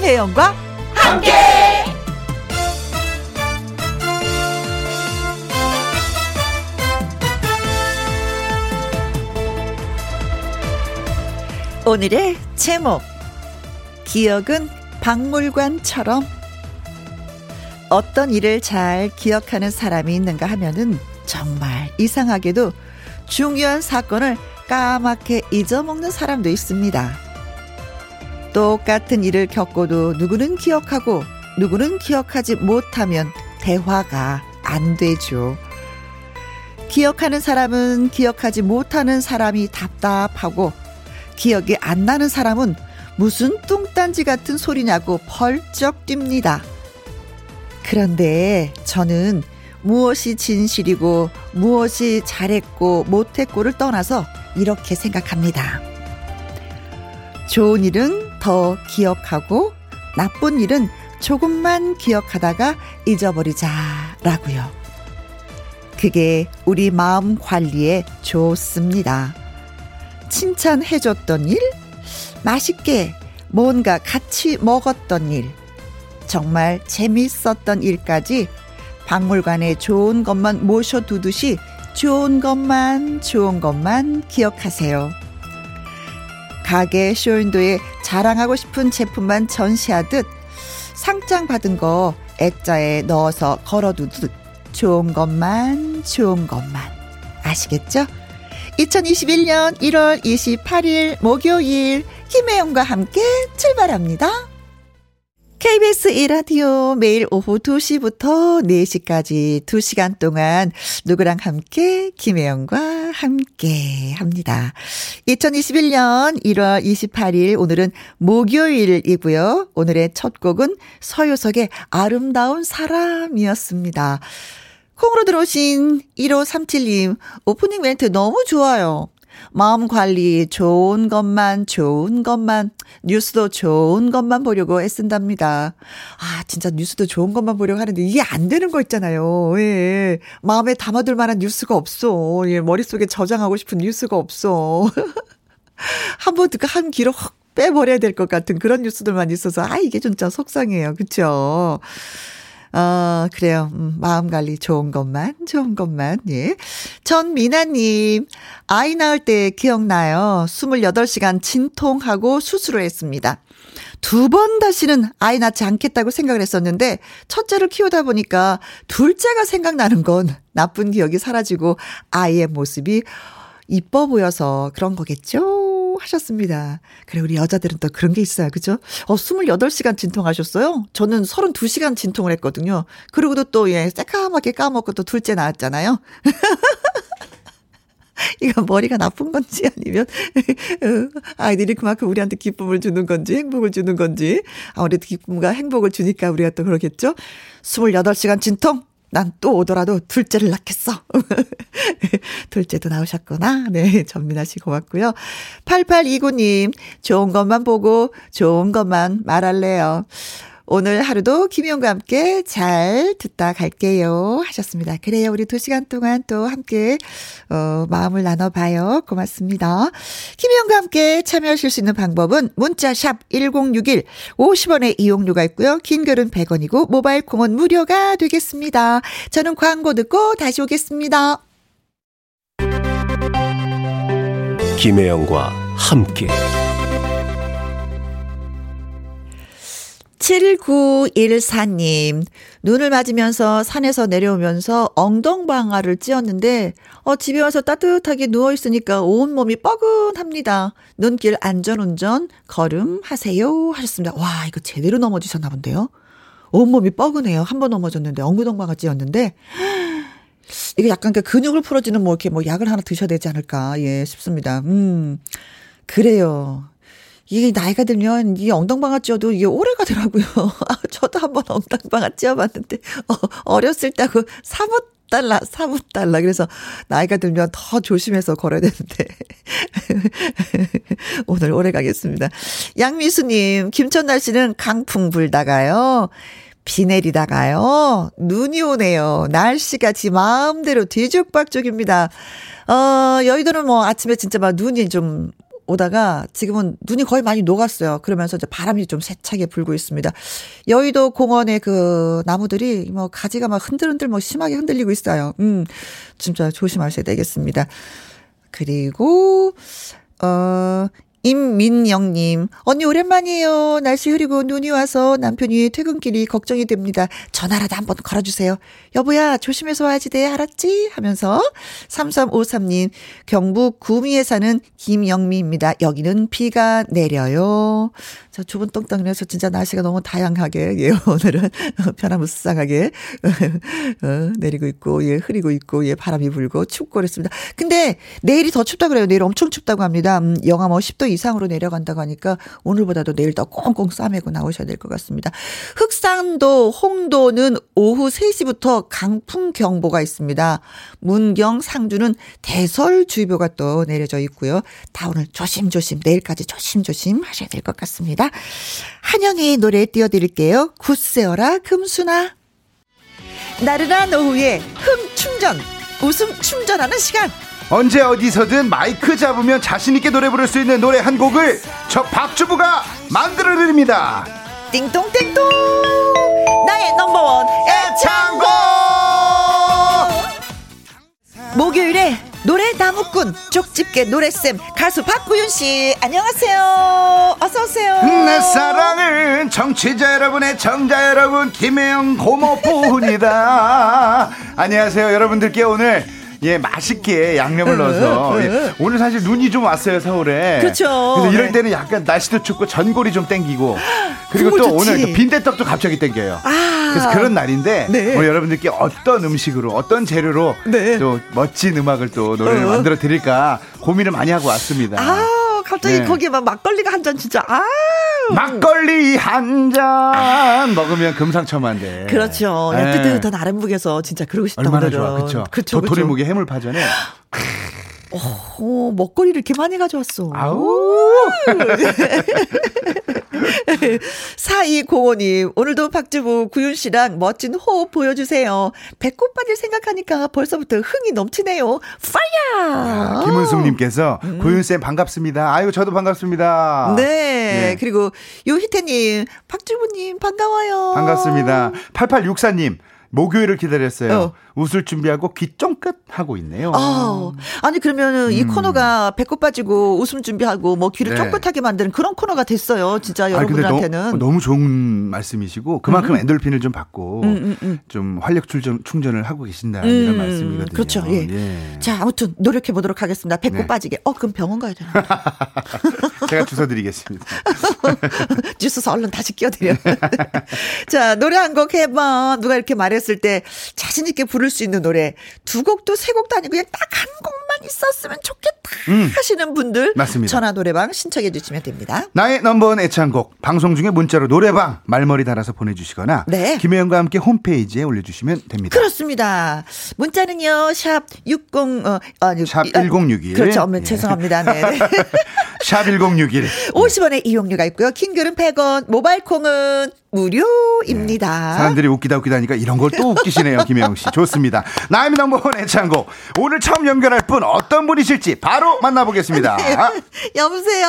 김혜영과 함께. 오늘의 제목 기억은 박물관처럼 어떤 일을 잘 기억하는 사람이 있는가 하면은 정말 이상하게도 중요한 사건을 까맣게 잊어먹는 사람도 있습니다. 똑같은 일을 겪고도 누구는 기억하고 누구는 기억하지 못하면 대화가 안 되죠. 기억하는 사람은 기억하지 못하는 사람이 답답하고 기억이 안 나는 사람은 무슨 뚱딴지 같은 소리냐고 펄쩍 뜁니다. 그런데 저는 무엇이 진실이고 무엇이 잘했고 못했고를 떠나서 이렇게 생각합니다. 좋은 일은 더 기억하고 나쁜 일은 조금만 기억하다가 잊어버리자라고요. 그게 우리 마음 관리에 좋습니다. 칭찬해줬던 일, 맛있게 뭔가 같이 먹었던 일, 정말 재밌었던 일까지 박물관에 좋은 것만 모셔두듯이 좋은 것만 좋은 것만 기억하세요. 가게 쇼윈도에 자랑하고 싶은 제품만 전시하듯 상장 받은 거 액자에 넣어서 걸어두듯 좋은 것만 좋은 것만 아시겠죠? 2021년 1월 28일 목요일 김혜영과 함께 출발합니다. KBS 1라디오 매일 오후 2시부터 4시까지 2시간 동안 누구랑 함께 김혜영과 함께 합니다. 2021년 1월 28일 오늘은 목요일이고요. 오늘의 첫 곡은 서효석의 아름다운 사람이었습니다. 콩으로 들어오신 1537님 오프닝 멘트 너무 좋아요. 마음 관리 좋은 것만 좋은 것만 뉴스도 좋은 것만 보려고 애쓴답니다. 아 진짜 뉴스도 좋은 것만 보려고 하는데 이게 안 되는 거 있잖아요. 예. 마음에 담아둘 만한 뉴스가 없어. 예. 머릿속에 저장하고 싶은 뉴스가 없어. 한번 듣고 한 귀로 확 빼버려야 될 것 같은 그런 뉴스들만 있어서 아 이게 진짜 속상해요. 그쵸? 어, 그래요. 음, 마음 관리 좋은 것만, 좋은 것만, 예. 전미나님, 아이 낳을 때 기억나요. 28시간 진통하고 수술을 했습니다. 두 번 다시는 아이 낳지 않겠다고 생각을 했었는데, 첫째를 키우다 보니까 둘째가 생각나는 건 나쁜 기억이 사라지고 아이의 모습이 이뻐 보여서 그런 거겠죠? 하셨습니다. 그래, 우리 여자들은 또 그런 게 있어요. 그죠? 어, 28시간 진통하셨어요? 저는 32시간 진통을 했거든요. 그리고도 또, 예, 새까맣게 까먹고 또 둘째 나왔잖아요. 이거 머리가 나쁜 건지 아니면 어, 아이들이 그만큼 우리한테 기쁨을 주는 건지 행복을 주는 건지 아무래도 기쁨과 행복을 주니까 우리가 또 그러겠죠. 28시간 진통 난 또 오더라도 둘째를 낳겠어. 둘째도 나오셨구나. 네, 전민아 씨 고맙고요. 8829님, 좋은 것만 보고 좋은 것만 말할래요. 오늘 하루도 김희영과 함께 잘 듣다 갈게요. 하셨습니다. 그래요. 우리 두 시간 동안 또 함께, 어, 마음을 나눠봐요. 고맙습니다. 김희영과 함께 참여하실 수 있는 방법은 문자샵 1061 50원의 이용료가 있고요. 긴 글은 100원이고 모바일 콩은 무료가 되겠습니다. 저는 광고 듣고 다시 오겠습니다. 김혜영과 함께 7914님, 눈을 맞으면서 산에서 내려오면서 엉덩방아를 찧었는데, 어, 집에 와서 따뜻하게 누워있으니까 온몸이 뻐근합니다. 눈길 안전운전, 걸음 하세요. 하셨습니다. 와, 이거 제대로 넘어지셨나 본데요? 온몸이 뻐근해요. 한 번 넘어졌는데, 엉덩방아 찧었는데, 이게 약간 그 근육을 풀어주는 뭐 이렇게 뭐 약을 하나 드셔야 되지 않을까, 예, 싶습니다. 음, 그래요. 이게 나이가 들면 이 엉덩방아 찧어도 이게 오래 가더라고요. 아, 저도 한번 엉덩방아 찧어봤는데, 어, 어렸을 때그 사뭇 달라, 사뭇 달라. 그래서 나이가 들면 더 조심해서 걸어야 되는데. 오늘 오래 가겠습니다. 양미수님, 김천 날씨는 강풍 불다가요. 비 내리다가요. 눈이 오네요. 날씨가 지 마음대로 뒤죽박죽입니다. 어, 여의도는 뭐 아침에 진짜 막 눈이 좀 오다가 지금은 눈이 거의 많이 녹았어요. 그러면서 이제 바람이 좀 세차게 불고 있습니다. 여의도 공원의 그 나무들이 뭐 가지가 막 흔들흔들 뭐 심하게 흔들리고 있어요. 음, 진짜 조심하셔야 되겠습니다. 그리고, 어, 임민영님, 언니 오랜만이에요. 날씨 흐리고 눈이 와서 남편이 퇴근길이 걱정이 됩니다. 전화라도 한번 걸어주세요. 여보야, 조심해서 와야지 돼. 알았지? 하면서 3353님, 경북 구미에 사는 김영미입니다. 여기는 비가 내려요. 자, 좁은 똥땅에서 진짜 날씨가 너무 다양하게, 예, 오늘은 변화무쌍하게 어, 내리고 있고, 예, 흐리고 있고, 예, 바람이 불고 춥고 그랬습니다. 근데 내일이 더 춥다 그래요. 내일 엄청 춥다고 합니다. 음, 영하 뭐 10도 이상으로 내려간다고 하니까 오늘보다도 내일 더 꽁꽁 싸매고 나오셔야 될 것 같습니다. 흑산도, 홍도는 오후 3시부터 강풍 경보가 있습니다. 문경, 상주는 대설주의보가 또 내려져 있고요. 다 오늘 조심조심, 내일까지 조심조심 하셔야 될 것 같습니다. 한영의 노래 띄워드릴게요. 굳세어라 금수나. 나른한 오후에 흥 충전, 웃음 충전하는 시간. 언제 어디서든 마이크 잡으면 자신있게 노래 부를 수 있는 노래 한 곡을 저 박주부가 만들어 드립니다. 띵동띵동! 나의 넘버원 애창곡! 목요일에 노래 나무꾼 쪽집게 노래쌤 가수 박구윤 씨 안녕하세요 어서 오세요 내 사랑은 정치자 여러분의 정자 여러분 김혜영 고모부입니다 안녕하세요 여러분들께 오늘 예 맛있게 양념을 넣어서 예, 오늘 사실 눈이 좀 왔어요 서울에 그렇죠. 그래서 이럴 네. 때는 약간 날씨도 춥고 전골이 좀 땡기고 그리고 또 좋지. 오늘 또 빈대떡도 갑자기 땡겨요 아. 그래서 그런 날인데 네. 오늘 여러분들께 어떤 음식으로 어떤 재료로 네. 또 멋진 음악을 또 노래를 어. 만들어 드릴까 고민을 많이 하고 왔습니다 아 갑자기 네. 거기에 막 막걸리가 한 잔 진짜 아 막걸리 한 잔 먹으면 금상첨화인데. 그렇죠 네. 뜨뜻한 아랫목에서 진짜 그러고 싶다 얼마나 오늘은. 좋아, 그쵸? 그쵸 도토리 그쵸 묵에 해물파전에. 어, 먹거리를 이렇게 많이 가져왔어 아우. 4205님, 오늘도 박주부 구윤 씨랑 멋진 호흡 보여주세요. 배꼽 빠질 생각하니까 벌써부터 흥이 넘치네요. 파이어! 김은숙님께서 고윤쌤 반갑습니다. 아유, 저도 반갑습니다. 음. 네. 네. 그리고 요희태님, 박주부님, 반가워요. 반갑습니다. 8864님. 목요일을 기다렸어요. 어. 웃을 준비하고 귀 쫑긋 하고 있네요. 아, 아니 그러면은 이 코너가 배꼽 빠지고 웃음 준비하고 뭐 귀를 음. 네. 쫑긋하게 만드는 그런 코너가 됐어요. 진짜 아, 여러분들한테는. 너, 무 좋은 말씀이시고 그만큼 엔돌핀을 좀 받고 음, 음, 음. 좀 활력 충전, 충전을 하고 계신다 이런 음, 말씀이거든요. 그렇죠. 예. 자, 아무튼 노력해 보도록 하겠습니다. 배꼽 네. 빠지게. 어, 그럼 병원 가야 되나? 제가 주워 드리겠습니다. 주스서 얼른 다시 끼워드려. 자, 노래 한 곡 해봐. 누가 이렇게 말했을 때 자신 있게 부를 수 있는 노래. 두 곡도 세 곡도 아니고 그냥 딱 한 곡만 있었으면 좋겠다 하시는 분들. 음. 맞습니다. 전화 노래방 신청해 주시면 됩니다. 나의 넘버원 애창곡 방송 중에 문자로 노래방 말머리 달아서 보내주시거나 네. 김혜영과 함께 홈페이지에 올려주시면 됩니다. 그렇습니다. 문자는요, 샵 60, 어, 아니, 샵 아, 1061. 그렇죠. 어머, 예. 죄송합니다. 네. 샵 1061. 50원의 이용료가 있고요. 킹글은 100원, 모바일 콩은 무료입니다. 사람들이 웃기다 웃기다 하니까 이런 걸 또 웃기시네요, 김혜영 씨. 좋습니다. 나의 넘버원 애창곡. 오늘 처음 연결할 분 어떤 분이실지 바로 만나보겠습니다. 여보세요.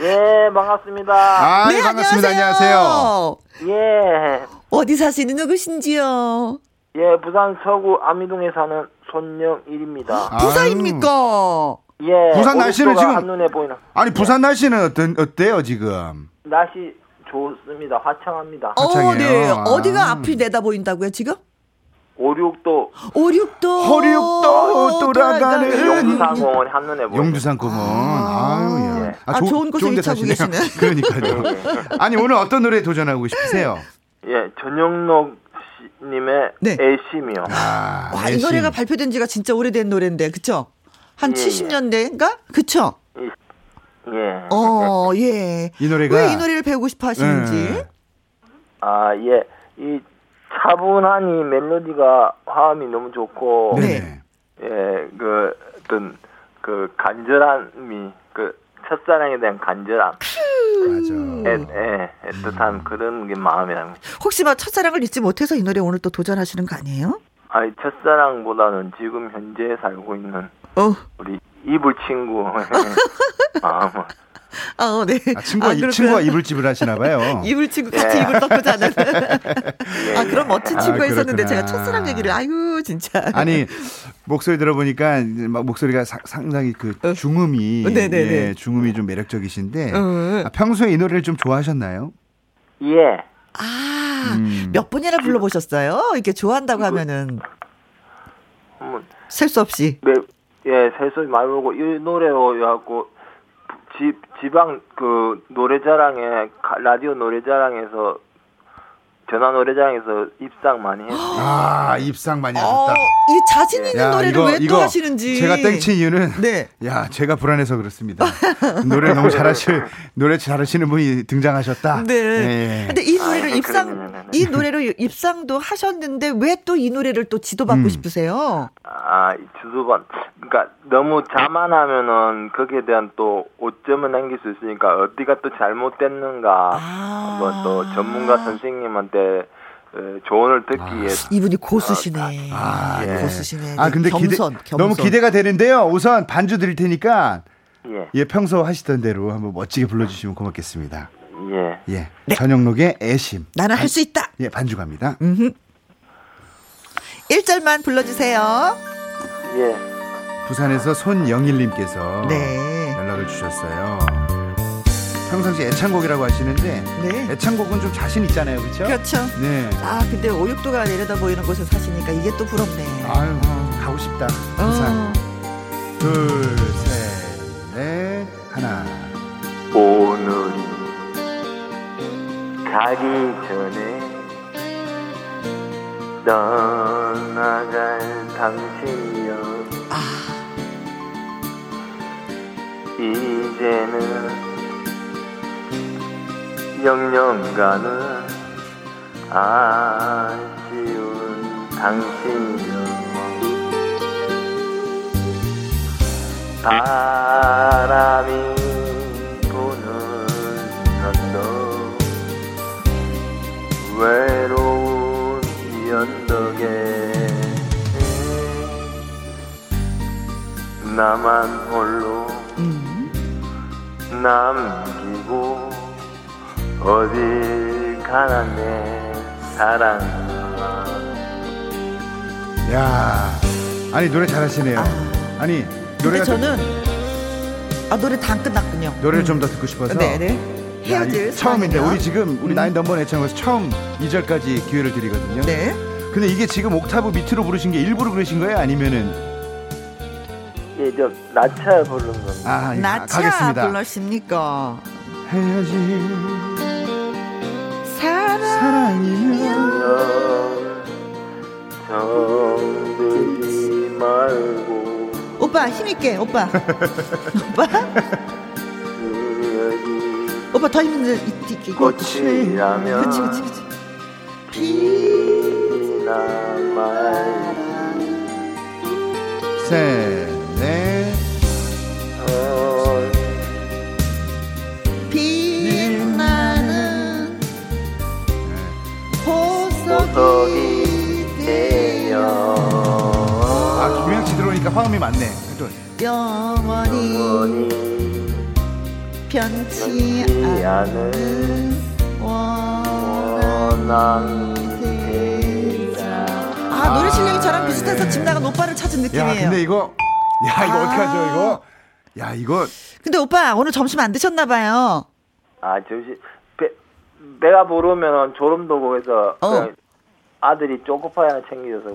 예, 반갑습니다. 아, 네, 네, 반갑습니다. 안녕하세요. 예, 어디 사시는 누구신지요? 예, 부산 서구 아미동에 사는 손영일입니다. 아, 부사입니까? 예, 부산 날씨는 지금- 한눈에 보이는 아니, 부산 날씨는 어떤, 어때요, 지금? 날씨 좋습니다. 화창합니다. 어, 화창해요. 네. 아. 어디가 앞이 내다 보인다고요, 지금? 56도 오륙도. 오륙도 돌아가는 용산공원이 한눈에 보이는 용두산 공원. 아, 유 야. 아, 좋은 곳에 데 위치하고 사시네요. 계시네. 그러니까요. 아니, 오늘 어떤 노래 도전하고 싶으세요? 예, 전영록 씨- 님의 네. 애심이요. 아, 와, 이 애심. 노래가 발표된 지가 진짜 오래된 노래인데, 그쵸? 한 예, 70년대인가? 그쵸? 예. 어, 예. 이 노래가 왜 이 노래를 배우고 싶어 하시는지? 네. 아, 예. 이 차분하니 멜로디가 화음이 너무 좋고 네네. 예, 그 어떤 그 간절함이 그 첫사랑에 대한 간절함, 맞아. 애, 예, 애틋한 그런 게 마음이랍니다. 혹시 막 첫사랑을 잊지 못해서 이 노래 오늘 또 도전하시는 거 아니에요? 아니 첫사랑보다는 지금 현재 살고 있는 어, 우리 이불 친구. 아, 뭐. 아, 네. 아, 친구가, 아, 이-. 친구가 이불 집을 하시나 봐요. 이불 친구 같이 예. 이불 덮고 자는. 아, 그럼 멋진 아, 친구가 있었는데 제가. 첫사랑 얘기를, 아이고, 진짜. 아니 목소리 들어보니까 목소리가 사- 상당히 그 중음이 어, 네네네. 예, 중음이 좀 매력적이신데 어. 아, 평소에 이 노래를 좀 좋아하셨나요? 예. 아, 음. 몇 번이나 불러보셨어요? 이렇게 좋아한다고 하면은. 한번 셀수 없이. 매, 예, 세소리 많이 보고 이 노래로 해갖고 지, 지방 그 노래자랑에 가- 라디오 노래자랑에서 전화 노래자랑에서 입상 많이 했어요. 아 입상 많이 어, 하셨다. 이 자신 있는 노래를 왜 또 하시는지. 제가 땡친 이유는 네. 야 제가 불안해서 그렇습니다. 노래 너무 잘하실 노래 잘하시는 분이 등장하셨다. 네. 예. 근데 이 노래를 아이고, 입상, 그러면은. 이 노래로 입상도 하셨는데 왜 또 이 노래를 또 지도받고 음. 싶으세요? 아, 이 주소반. 그러니까 너무 자만하면은 거기에 대한 또 오점을 남길 수 있으니까 어디가 또 잘못됐는가 아. 한번 또 전문가 선생님한테 에, 조언을 듣기 위해서 이분이 고수시네. 아, 아, 예. 고수시네. 아 근데 기대, 겸손, 겸손. 너무 기대가 되는데요. 우선 반주 드릴 테니까 예, 예 평소 하시던 대로 한번 멋지게 불러주시면 고맙겠습니다. 예. 예 네. 전영록의 애심. 나는 할 수 있다. 예 반주 갑니다. 음흠. 1절만 불러주세요. 예. 부산에서 손영일님께서 네. 연락을 주셨어요. 평상시 애창곡이라고 하시는데 네. 애창곡은 좀 자신 있잖아요, 그렇죠? 그렇죠. 네. 아, 근데 오육도가 내려다 보이는 곳에 사시니까 이게 또 부럽네. 아유 가고 싶다. 부산. 어. 둘, 셋, 넷, 하나. 오늘 이 가기 전에 떠나갈 당신이여. 아, 이제는 영영가는 아쉬운 당신이여. 바람이 외로운 이 언덕에 나만 홀로 음. 남기고 어딜 가나 내 사랑아 야, 아니 노래 잘하시네요. 아니 근데 노래가 저는, 아, 노래 다 안 끝났군요. 노래를 좀 더 듣고 싶어서. 네네. 야, 헤어질 이- 처음인데 사랑이요. 우리 지금 우리 음. 나인 넘버 애창에서 처음 2절까지 기회를 드리거든요. 네. 근데 이게 지금 옥타브 밑으로 부르신 게 일부러 그러신 거예요? 아니면은 예 저 나차 부른 건데 아, 예, 나차 가겠습니다. 불러십니까? 헤어질 사랑. 사랑이면 정들지 말고 오빠, 힘있게, 오빠. 오빠? 오빠 더 있게. 꽃이라면 그치, 그치, 그치. 피나 말 셋, 넷, 어, 빛나는 보석이 되어 아 김영 씨 들어오니까 화음이 많네. 영원히 변치 않는 대자 아 노래 실력이 저랑 비슷해서 집 나간 오빠를 찾은 야, 느낌이에요 근데 이거 야 이거 아. 어떡하죠 이거? 야 이거 근데 오빠 오늘 점심 안 드셨나 봐요 아 잠시 배 배가 부르면 졸음 돋고 해서 어. 아들이 초코파이 하나 챙겨줘서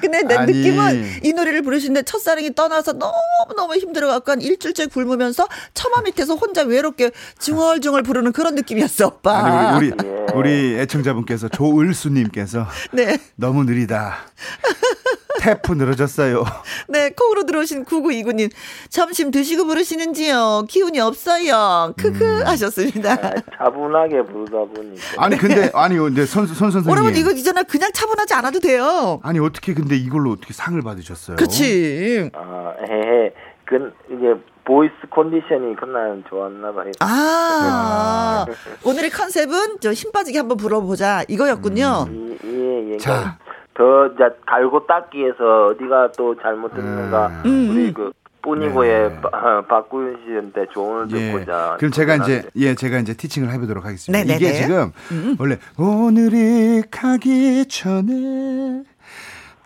근데 내 아니. 느낌은 이 노래를 부르시는데 첫사랑이 떠나서 너무너무 힘들어갖고 한 일주일째 굶으면서 처마 밑에서 혼자 외롭게 중얼중얼 부르는 그런 느낌이었어 오빠 아니 우리 우리, 예. 우리 애청자분께서 조을수님께서 네. 너무 느리다. 테프 늘어졌어요. 네, 콩으로 들어오신 9929님. 점심 드시고 부르시는지요? 기운이 없어요. 크크 하셨습니다. 아, 차분하게 부르다 보니까 아니 근데 아니 근데 선 선 선생님. 여러분, 이거 있잖아. 그냥 차분하지 않아도 돼요. 아니 어떻게 근데 이걸로 어떻게 상을 받으셨어요? 그렇지. 아 헤헤 그 이게 voice 컨디션이 그날 좋았나 봐요. 아, 오늘의 컨셉은 저 힘 빠지게 한번 불어보자. 이거였군요. 음. 이- 예, 예. 자. 더 이제 갈고 닦기에서 어디가 또 잘못됐는가 음. 우리 그 뿐이고의 네. 바- 어, 박구윤 씨한테 조언을 예. 듣고자 그럼 제가 이제 예 제가 이제 티칭을 해보도록 하겠습니다. 네네네. 이게 지금 원래 오늘이 가기 전에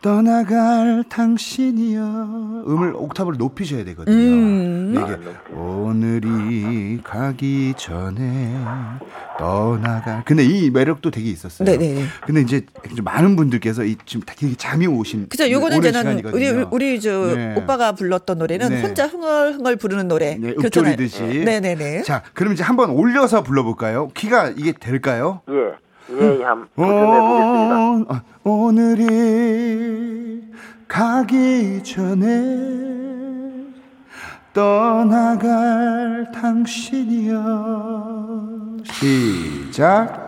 떠나갈 당신이여 음을 옥탑을 높이셔야 되거든요. 음. 이게 오늘이 가기 전에 떠나갈 근데 이 매력도 되게 있었어요. 네네네. 근데 이제 좀 많은 분들께서 이 지금 되게 잠이 오신 그죠? 요거는 오랜 이제 는 우리. 우리 저 네. 오빠가 불렀던 노래는 네. 혼자 흥얼흥얼 부르는 노래. 네. 읊조리듯이. 네네네. 자, 그럼 이제 한번 올려서 불러볼까요? 키가 이게 될까요? 예. 예, 한번 도전해 보겠습니다. 오, 아, 오늘이 가기 전에 떠나갈 당신이여. 시작.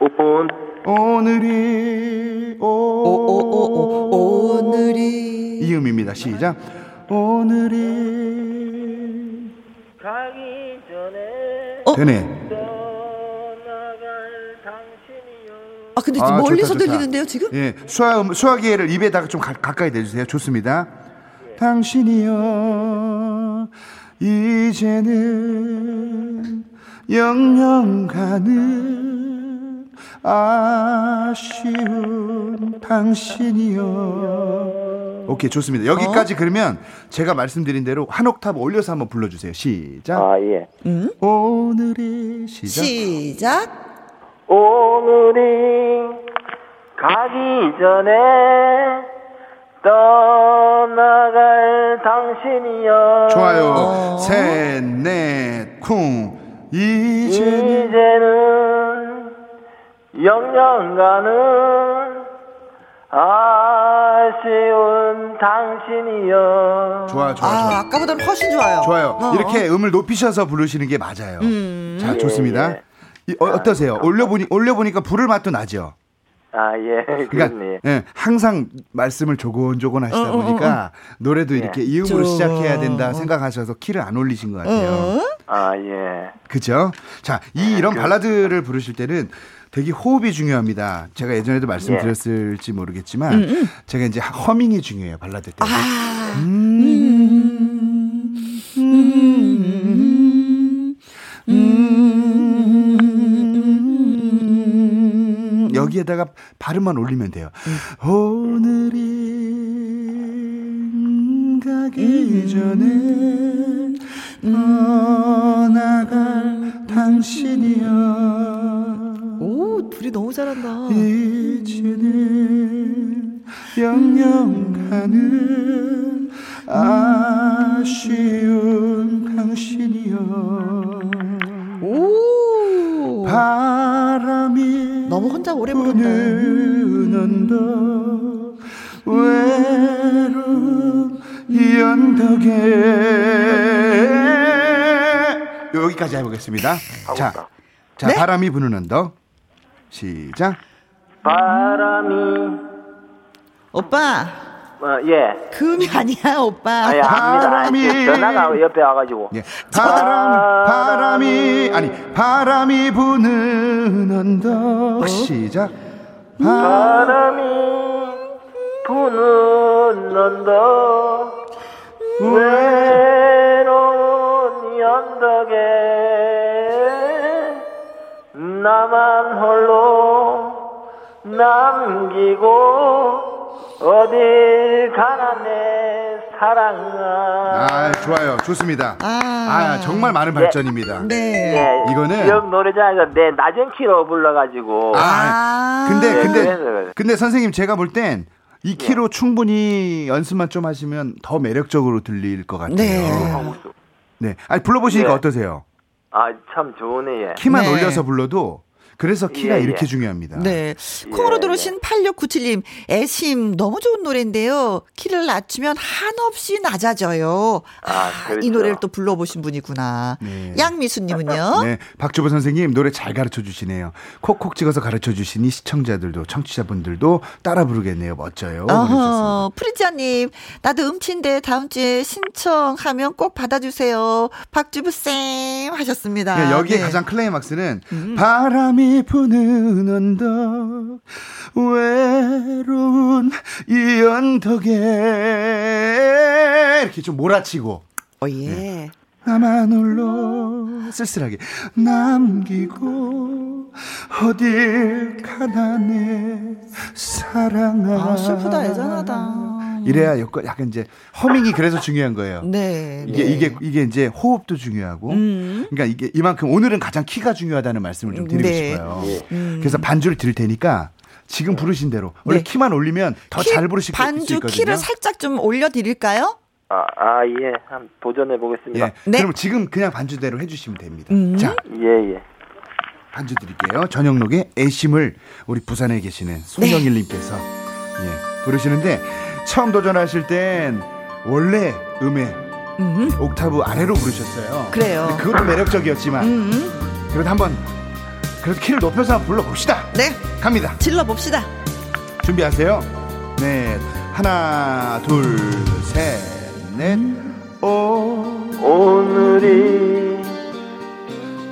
온 오늘이 오, 오오오 오 오 늘이. 이음입니다. 시작. 오늘이 가기 전에 어? 되네 아 근데 아, 멀리서 좋다, 좋다. 들리는데요 지금? 예, 수화 수화기를 입에다가 좀 가, 가까이 대주세요. 좋습니다. 당신이여 이제는 영영 가는 아쉬운 당신이여. 오케이 좋습니다. 여기까지 그러면 제가 말씀드린 대로 한 옥탑 올려서 한번 불러주세요. 시작. 아 예. 오늘이 시작. 시작. 오늘이 가기 전에 떠나갈 당신이여 좋아요. 어. 셋, 넷, 쿵. 이제는 이제는 영영 가는 아쉬운 당신이여 좋아요, 좋아, 아 좋아. 아까보다는 훨씬 좋아요. 좋아요. 어, 이렇게 음을 높이셔서 부르시는 게 맞아요. 자, 좋습니다. 예. 이, 어, 어떠세요? 올려보니, 올려보니까 부를 맛도 나죠? 아 예 그러니까, 그렇네 예, 항상 말씀을 조곤조곤 하시다 어, 어, 보니까 노래도 이렇게 이음으로 저- 시작해야 된다 생각하셔서 키를 안 올리신 것 같아요. 어? 아예 그죠? 자, 이 이런 발라드를 부르실 때는 되게 호흡이 중요합니다. 제가 예전에도 말씀드렸을지 모르겠지만 제가 이제 허밍이 중요해요. 발라드 때. 아. 음, 여기에다가 발음만 올리면 돼요. 오늘이 가기 전에 떠나갈 당신이여 오 둘이 너무 잘한다. 이제는 영영 가는 아쉬운 당신이여 혼자 오래 부른다. 외로운 이 언덕에 여기까지 해보겠습니다. 자, 있다. 자 네? 바람이 부는 언덕 시작. 바람이 오빠 어, 예 금이 아니야 오빠. 아예 압니다 바람이- 전화가 옆에 와가지고 예. 바람, 바람이, 아니, 바람이 부는 언덕. 시작. 바, 바람이 부는 언덕 외로운 이 언덕에 나만 홀로 남기고 어딜 가나 내 사랑아 아, 좋아요. 좋습니다. 아. 아, 정말 많은 발전입니다. 네. 예, 이거는- 지역 노래장에서 내 낮은 키로 불러가지고 아, 근데, 네, 근데. 근데 선생님 제가 볼땐이 키로 충분히 연습만 좀 하시면 더 매력적으로 들릴 것 같아요. 네. 네. 아니, 불러보시니까 네. 어떠세요? 아 참 좋으네 예. 키만 네. 올려서 불러도 그래서 키가 예, 예. 이렇게 중요합니다. 네. 콩으로 예, 들어오신 8697님, 애심 너무 좋은 노래인데요. 키를 낮추면 한없이 낮아져요. 아, 아, 이 그렇죠. 노래를 또 불러보신 분이구나. 네. 양미수님은요? 네, 박주보 선생님 노래 잘 가르쳐 주시네요. 콕콕 찍어서 가르쳐 주시니 시청자들도 청취자분들도 따라 부르겠네요. 멋져요. 어허, 프리자님, 나도 음치인데 다음 주에 신청하면 꼭 받아주세요. 박주부쌤 하셨습니다. 네, 여기에 네. 가장 클라이막스는 바람이 바람이 부는 언덕 외로운 이 언덕에 이렇게 좀 몰아치고 어, 예. 네. 나만 홀로 쓸쓸하게 남기고 어딜 가나 내 사랑아 아, 슬프다, 애잔하다. 이래야 여건 약간 이제 허밍이 그래서 중요한 거예요. 네. 이게 네. 이게 이게 이제 호흡도 중요하고 음. 그러니까 이게 이만큼 오늘은 가장 키가 중요하다는 말씀을 좀 드리고 네. 싶어요. 음. 그래서 반주를 드릴 테니까 지금 부르신 대로 원래 네. 키만 올리면 더 키- 잘 부르실 수 반주 있거든요. 키를 살짝 좀 올려 드릴까요? 아, 아, 예. 한 도전해 보겠습니다. 예. 네. 그럼 지금 그냥 반주대로 해 주시면 됩니다. 음. 자, 예, 예. 반주 드릴게요. 전영록의 애심을 우리 부산에 계시는 손영일님께서 예, 부르시는데 처음 도전하실 땐 원래 음의 음. 옥타브 아래로 부르셨어요. 그래요. 그것도 매력적이었지만 음. 그래도 한번 그래도 키를 높여서 한번 불러봅시다. 네. 갑니다. 질러 봅시다. 준비하세요. 네, 하나, 둘, 셋, 넷. 오, 오늘이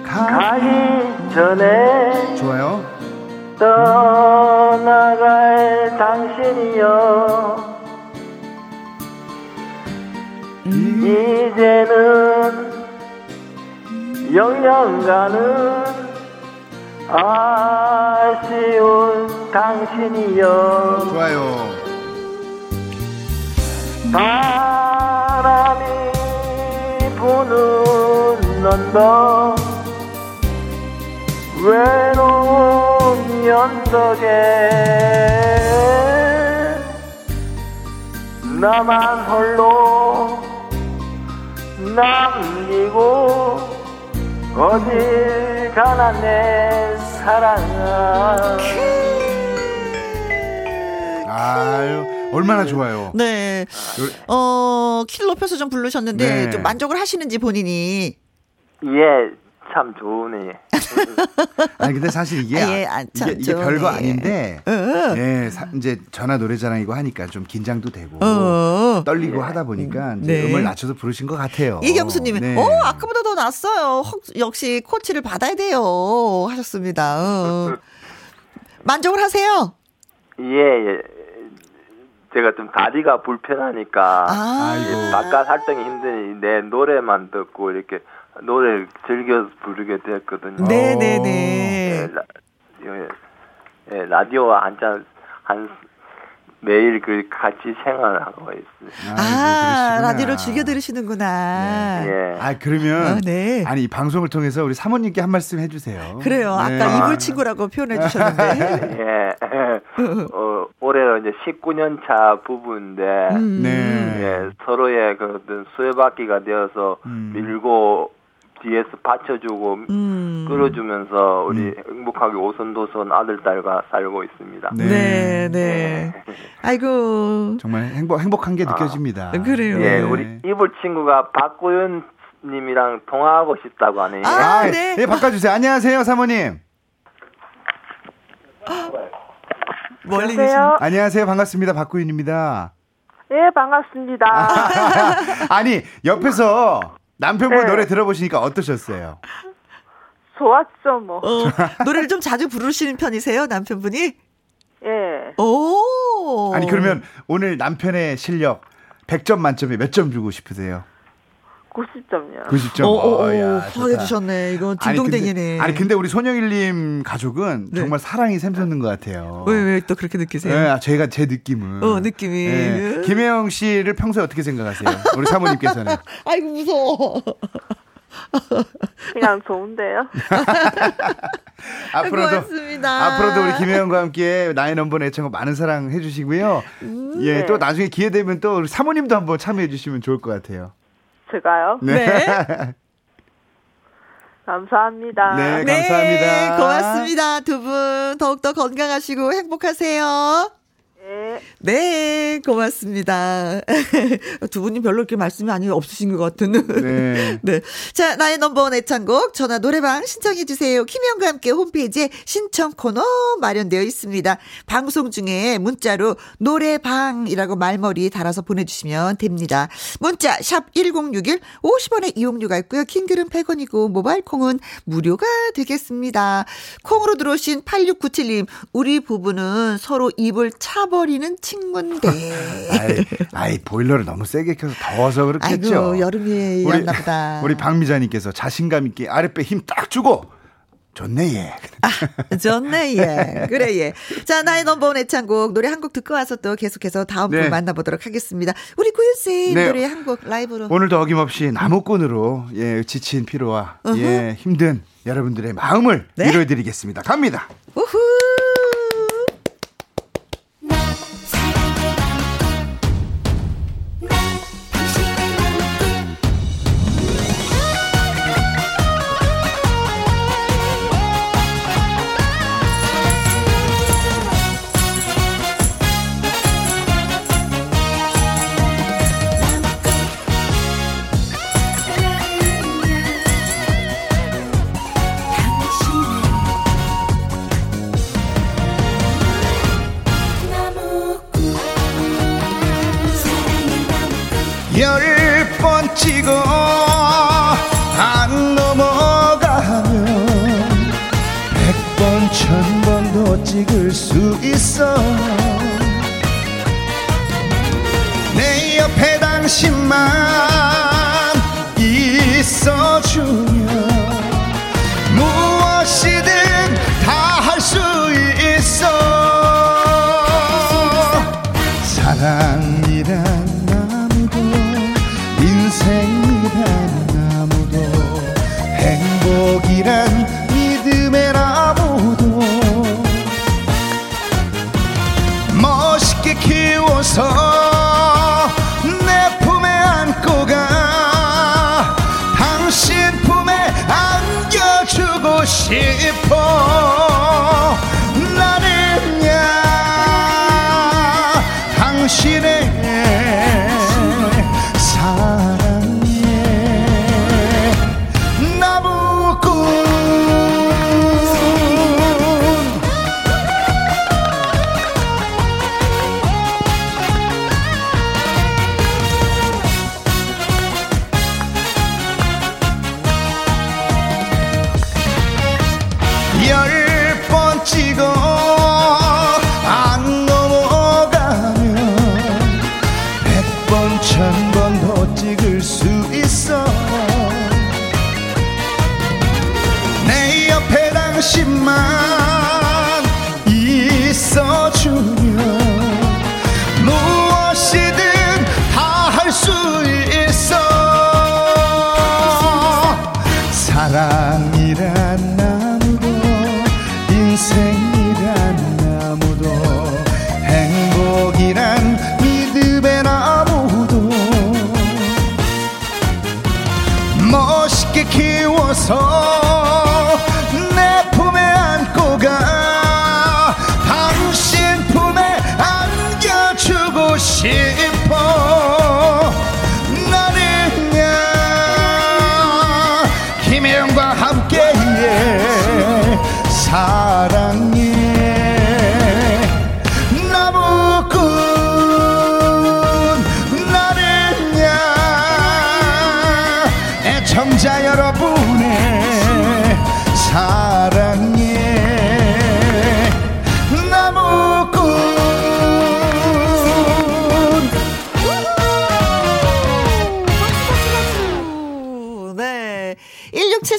가. 가기 전에 좋아요. 떠나갈 당신이여 이제는 영영 가는 아쉬운 당신이여 좋아요. 바람이 부는 언덕 외로운 연덕에 나만 홀로 남기고 어딜 가나 내 사랑아 아유, 얼마나 좋아요. 네. 요- 어, 키를 높여서 좀 부르셨는데 네. 좀 만족을 하시는지 본인이. 예 참 좋으네 아니 근데 사실 이게 아, 예, 아, 참 이게, 이게. 별거 아닌데 어. 예, 사- 이제 전화 노래자랑 이고 하니까 좀 긴장도 되고 어. 떨리고 하다 보니까 이제 네. 음을 낮춰서 부르신 것 같아요. 이경수님은 네. 어 아까보다 더 낫어요. 혹- 역시 코치를 받아야 돼요 하셨습니다. 어. 만족을 하세요. 예, 예. 제가 좀 다리가 불편하니까 아, 아이고. 바깥 활동이 힘드니 내 노래만 듣고 이렇게 노래를 즐겨 부르게 되었거든요. 예, 네네 네. 라, 예, 예, 라디오와 한잔 한 매일 그 같이 생활하고 있어요. 아, 그러시구나. 라디오를 즐겨 들으시는구나. 예. 아 그러면 아, 네. 아니 이 방송을 통해서 우리 사모님께 한 말씀 해주세요. 그래요. 네. 아까 이불 친구라고 표현해 주셨는데. 예. 어, 올해로 이제 19년 차 부부인데 음. 네. 예, 서로의 그 어떤 수혜받기가 되어서 음. 밀고 뒤에서 받쳐주고 음. 끌어주면서 우리 행복하게 오손도손 아들 딸과 살고 있습니다. 네. 네, 네. 아이고. 정말 행복 행복한 게 느껴집니다. 그래요. 예, 네. 우리 이불 친구가 박구윤 님이랑 통화하고 싶다고 하네요. 아, 아, 네. 예, 바꿔주세요. 안녕하세요, 사모님. 멀리 계신. 안녕하세요. 안녕하세요, 반갑습니다. 박구윤입니다. 예, 반갑습니다. 아니 옆에서 남편분 네. 노래 들어보시니까 어떠셨어요? 좋았죠, 뭐. 어, 노래를 좀 자주 부르시는 편이세요, 남편분이? 예. 오. 아니 그러면 오늘 남편의 실력 100점 만점에 몇 점 주고 싶으세요? 90점이요. 90점. 어, 어, 어, 야, 좋다. 주셨네. 이거 아니, 근데- 딩동댕이네. 아니 근데 우리 손영일님 가족은 네. 정말 사랑이 샘솟는 것 같아요. 왜, 왜 또 그렇게 느끼세요? 네, 제가 제 느낌은. 어, 느낌이. 네. 김혜영 씨를 평소에 어떻게 생각하세요? 우리 사모님께서는. 아이고, 무서워. 그냥 좋은데요. 앞으로도 고맙습니다. 앞으로도 우리 김혜영과 함께 나의 넘버 애청곡 많은 사랑 해주시고요. 음, 예, 네. 또 나중에 기회 되면 또 우리 사모님도 한번 참여해 주시면 좋을 것 같아요. 제가요. 네. 감사합니다. 네. 네, 감사합니다. 고맙습니다. 두 분 더욱더 건강하시고 행복하세요. 예. 네. 네, 고맙습니다. 두 분이 별로 이렇게 말씀이 아니 없으신 것 같은. 네. 네. 자, 나의 넘버원 애창곡 전화 노래방 신청해 주세요. 김영과 함께 홈페이지에 신청 코너 마련되어 있습니다. 방송 중에 문자로 노래방이라고 말머리 달아서 보내주시면 됩니다. 문자 샵 1061, 50원의 이용료가 있고요. 킹글은 100원이고 모바일 콩은 무료가 되겠습니다. 콩으로 들어오신 8697님, 우리 부부는 서로 입을 차버 리는 친구인데. 아이, 아이 보일러를 너무 세게 켜서 더워서 그렇겠죠. 아이고, 여름이었나 보다. 우리 박미자님께서 자신감 있게 아랫배 힘 딱 주고 좋네 얘. 아, 좋네, 예. 그래, 예. 자, 나의 넘버원 애창곡, 노래 한 곡 듣고 와서 또 계속해서 다음 네. 분 만나보도록 하겠습니다. 우리 구윤쌤 네. 노래 한 곡 라이브로. 오늘도 어김없이 나무꾼으로 예 지친 피로와 예 힘든 여러분들의 마음을 네. 위로해드리겠습니다. 갑니다. 우후!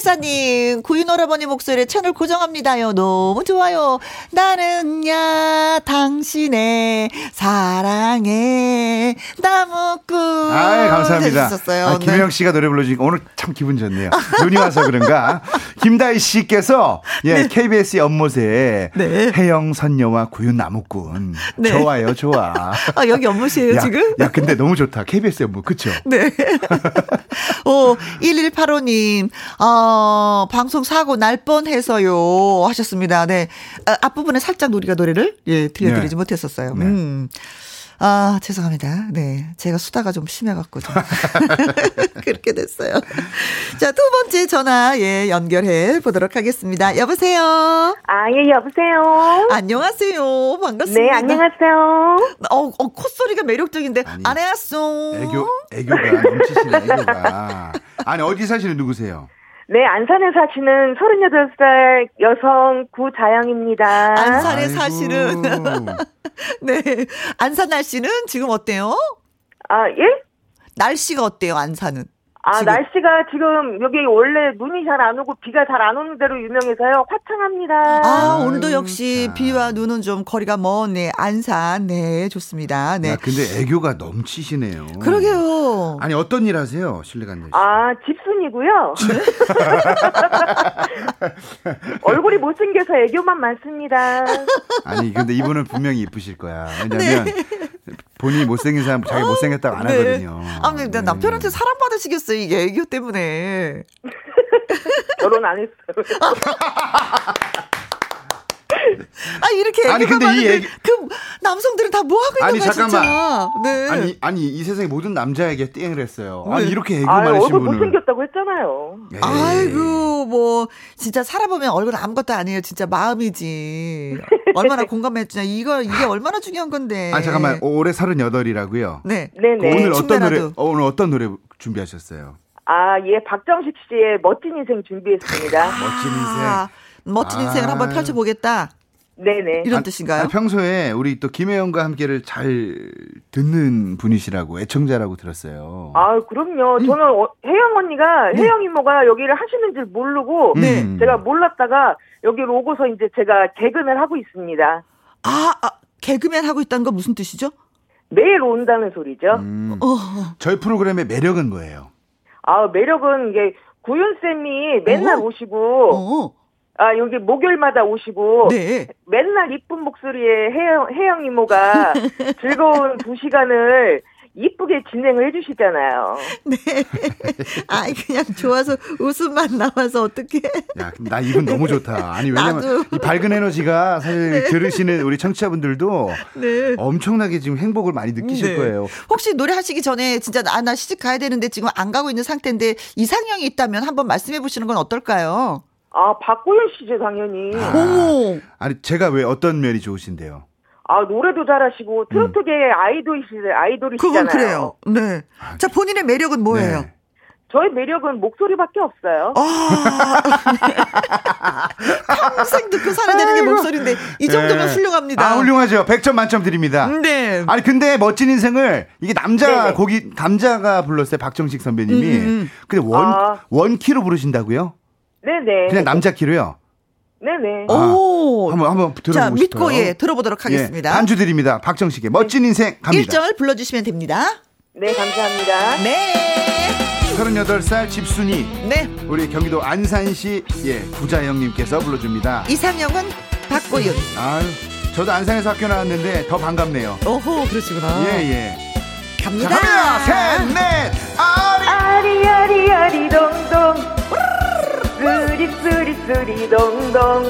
1674님, 구윤오라버니 목소리에 채널 고정합니다요. 너무 좋아요. 나는야, 당신의 사랑해, 나무꾼. 아 감사합니다. 해주셨어요. 아, 김혜영 네. 씨가 노래 불러주니까 오늘 참 기분 좋네요. 눈이 와서 그런가. 김다희 씨께서 예, KBS 연못에 네. 혜영 선녀와 구윤 나무꾼. 네. 좋아요, 좋아. 아, 여기 업무시에요, 야, 지금? 야, 근데 너무 좋다. KBS 연못, 그쵸? 네. 오, 1185님, 어, 어, 방송 사고 날 뻔해서요. 하셨습니다. 네. 아, 앞부분에 살짝 우리가 노래를, 예, 들려드리지 네. 못했었어요. 네. 음. 아, 죄송합니다. 네. 제가 수다가 좀 심해갖고 좀. 그렇게 됐어요. 자, 두 번째 전화, 예, 연결해 보도록 하겠습니다. 여보세요? 아, 예, 여보세요? 안녕하세요. 반갑습니다. 네, 안녕하세요. 어, 어, 콧소리가 매력적인데, 아니, 안녕하세요. 애교, 애교가 넘치시네, 애교가. 아니, 어디 사시는 누구세요? 네, 안산에 사시는 38살 여성 구자영입니다. 안산에 아이고. 사실은. 네. 안산 날씨는 지금 어때요? 아, 예? 날씨가 어때요, 안산은? 아, 지금. 날씨가 지금 여기 원래 눈이 잘 안 오고 비가 잘 안 오는 대로 유명해서요. 화창합니다. 아, 오늘도 역시 참. 비와 눈은 좀 거리가 먼, 네, 안산. 네, 좋습니다. 네. 야, 근데 애교가 넘치시네요. 그러게요. 아니, 어떤 일 하세요? 실례가 안 되시. 아, 집순이고요. 얼굴이 못생겨서 애교만 많습니다. 아니, 근데 이분은 분명히 이쁘실 거야. 왜냐면, 본인이 못생긴 사람 자기 못생겼다고 안 하거든요. 네. 아, 근데 네. 남편한테 사랑받으시겠어요, 이게 애교 때문에. 결혼 안 했어요. 아, 이렇게 아니, 근데 이 애교- 그 남성들은 다 뭐 하고 있는 아니, 거야, 잠깐만. 진짜. 네. 아니, 아니, 이 세상의 모든 남자에게 땡을 했어요. 아니, 네. 이렇게 애교 아, 많으신 얼굴. 못생겼다고 했잖아요. 에이. 아이고 뭐 진짜 살아보면 얼굴은 아무것도 아니에요. 진짜 마음이지. 얼마나 공감했냐. 이거 이게 얼마나 중요한 건데. 아, 잠깐만. 올해 38이라고요? 네. 네네. 오늘 어떤 노래. 어, 오늘 어떤 노래 준비하셨어요? 아, 예, 박정식 씨의 멋진 인생 준비했습니다. 멋진 인생. 아, 멋진 인생을 아. 한번 펼쳐보겠다. 네네. 이런 아, 뜻인가요? 아니, 평소에 우리 또 김혜영과 함께를 잘 듣는 분이시라고 애청자라고 들었어요. 아, 그럼요. 저는 어, 혜영 언니가, 네. 혜영 이모가 여기를 하시는 줄 모르고, 네. 음. 제가 몰랐다가 여기로 오고서 이제 제가 개근을 하고 있습니다. 아, 아, 개그맨 하고 있다는 건 무슨 뜻이죠? 매일 온다는 소리죠. 음. 어, 저희 프로그램의 매력은 뭐예요? 아, 매력은 이게 구윤 쌤이 맨날 어. 오시고, 어, 아, 여기 목요일마다 오시고, 네. 맨날 이쁜 목소리에 혜영, 혜영 이모가 즐거운 두 시간을 이쁘게 진행을 해주시잖아요. 네. 아이, 그냥 좋아서 웃음만 나와서 어떡해. 야, 나 이분 너무 좋다. 아니, 왜냐면 나도. 이 밝은 에너지가 사실 들으시는 우리 청취자분들도 네. 엄청나게 지금 행복을 많이 느끼실 네. 거예요. 혹시 노래 하시기 전에 진짜 아, 나 시집 가야 되는데 지금 안 가고 있는 상태인데 이상형이 있다면 한번 말씀해 보시는 건 어떨까요? 아, 박고현 씨죠, 당연히. 어머. 아니, 제가 왜 어떤 면이 좋으신데요? 아, 노래도 잘하시고, 트로트계 아이돌이시, 아이돌이시잖아요. 그건 그래요. 네. 자, 본인의 매력은 뭐예요? 네. 저의 매력은 목소리밖에 없어요. 아. 평생 듣고 살아야 되는 게 목소리인데 이 정도면 네. 훌륭합니다. 아, 훌륭하죠. 100점 만점 드립니다. 네. 아니 근데 멋진 인생을 이게 남자 네네. 곡이 남자가 불렀어요 박정식 선배님이 음, 음. 근데 원 아. 원키로 부르신다고요? 네네. 그냥 남자 키로요? 네네. 아, 오. 한번 한번 들어보고 자, 싶어요. 믿고 예, 들어보도록 하겠습니다. 예, 반주 드립니다. 박정식의 멋진 인생 갑니다. 1절 불러 주시면 됩니다. 네, 감사합니다. 네. 38살 집순이 네. 우리 경기도 안산시 예 구자영님께서 불러 줍니다. 이상형은 박구윤. 아유 저도 안산에서 학교 나왔는데 더 반갑네요. 오호, 그러시구나. 예 예. 갑니다. 자, 갑니다. 셋, 넷, 아리. 아리, 아리, 아리, 동동. 쓰리, 쓰리, 쓰리, 동동.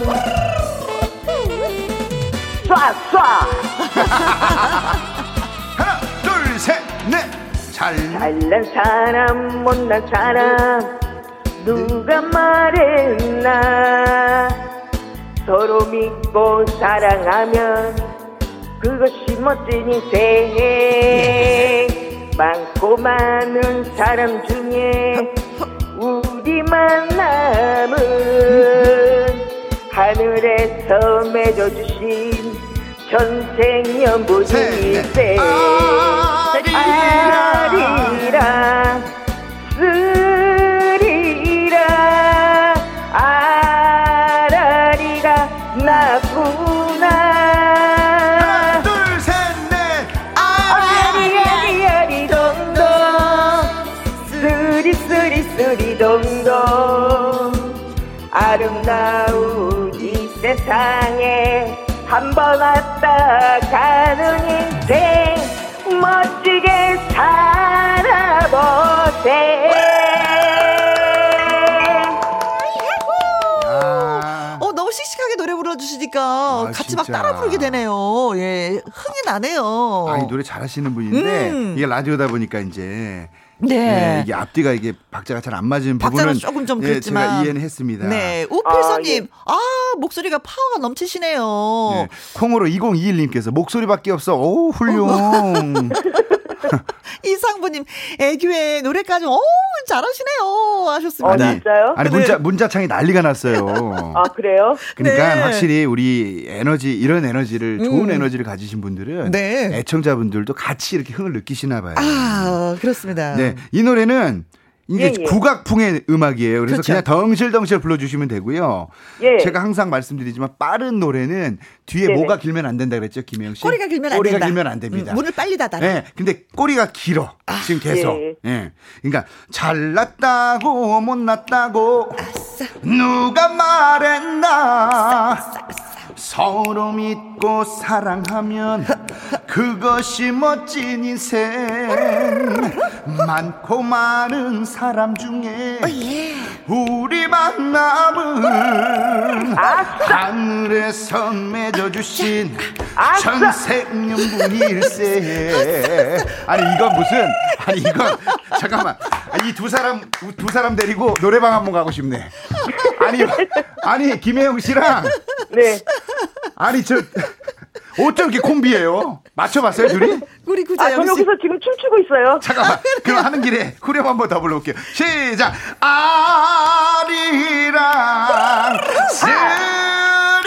쏴, 쏴. 하나, 둘, 셋, 넷. 잘. 잘난 사람, 못난 사람. 누가 말했나. 서로 믿고 사랑하면 그것이 멋진 인생. 많고 많은 사람 중에 만 남은 하늘에서 맺어주신 천생연분 셋, 넷. 인생 아리라 불러주시니까 아, 같이 막 진짜. 따라 부르게 되네요. 예, 흥이 나네요. 아니 노래 잘하시는 분인데 음. 이게 라디오다 보니까 이제 네. 예, 이게 앞뒤가 이게 박자가 잘 안 맞은 부분은 조금 좀 예, 그렇지만. 제가 이해는 했습니다. 네, 우필서님, 아, 아, 목소리가 파워가 넘치시네요. 예, 콩으로 2021님께서 목소리밖에 없어. 오 훌륭. 이상부님, 애교에 노래까지, 오, 잘하시네요. 하셨습니다. 어, 진짜요? 아니 네. 문자 문자창이 난리가 났어요. 아, 그래요? 그러니까 네. 확실히 우리 에너지 이런 에너지를 좋은 음. 에너지를 가지신 분들은 네. 애청자분들도 같이 이렇게 흥을 느끼시나 봐요. 아, 그렇습니다. 네, 이 노래는 이게 예, 예. 국악풍의 음악이에요. 그래서 그렇죠. 그냥 덩실덩실 불러주시면 되고요. 예. 제가 항상 말씀드리지만 빠른 노래는 뒤에 네네. 뭐가 길면 안 된다 그랬죠, 김혜영 씨? 꼬리가 길면 안 꼬리가 된다. 길면 안 됩니다. 음, 문을 빨리 닫아. 예, 근데 꼬리가 길어. 지금 계속. 예. 예. 그러니까 잘났다고 못났다고 누가 말했나 서로 믿고 사랑하면 그것이 멋진 인생. 많고 많은 사람 중에 우리 만 남은 하늘에서 맺어주신 천생연분 일세. 아니 이건 무슨 아니 이건 잠깐만. 이 두 사람 두 사람 데리고 노래방 한번 가고 싶네 아니 아니 김혜영 씨랑. 네. 아니 저 어쩜 이렇게 콤비예요? 맞춰봤어요 둘이? 우리 아, 구자 저 영씨. 여기서 지금 춤추고 있어요. 잠깐만. 그럼 하는 길에 후렴 한번 더 불러볼게요. 시작. 아리랑 쓰리랑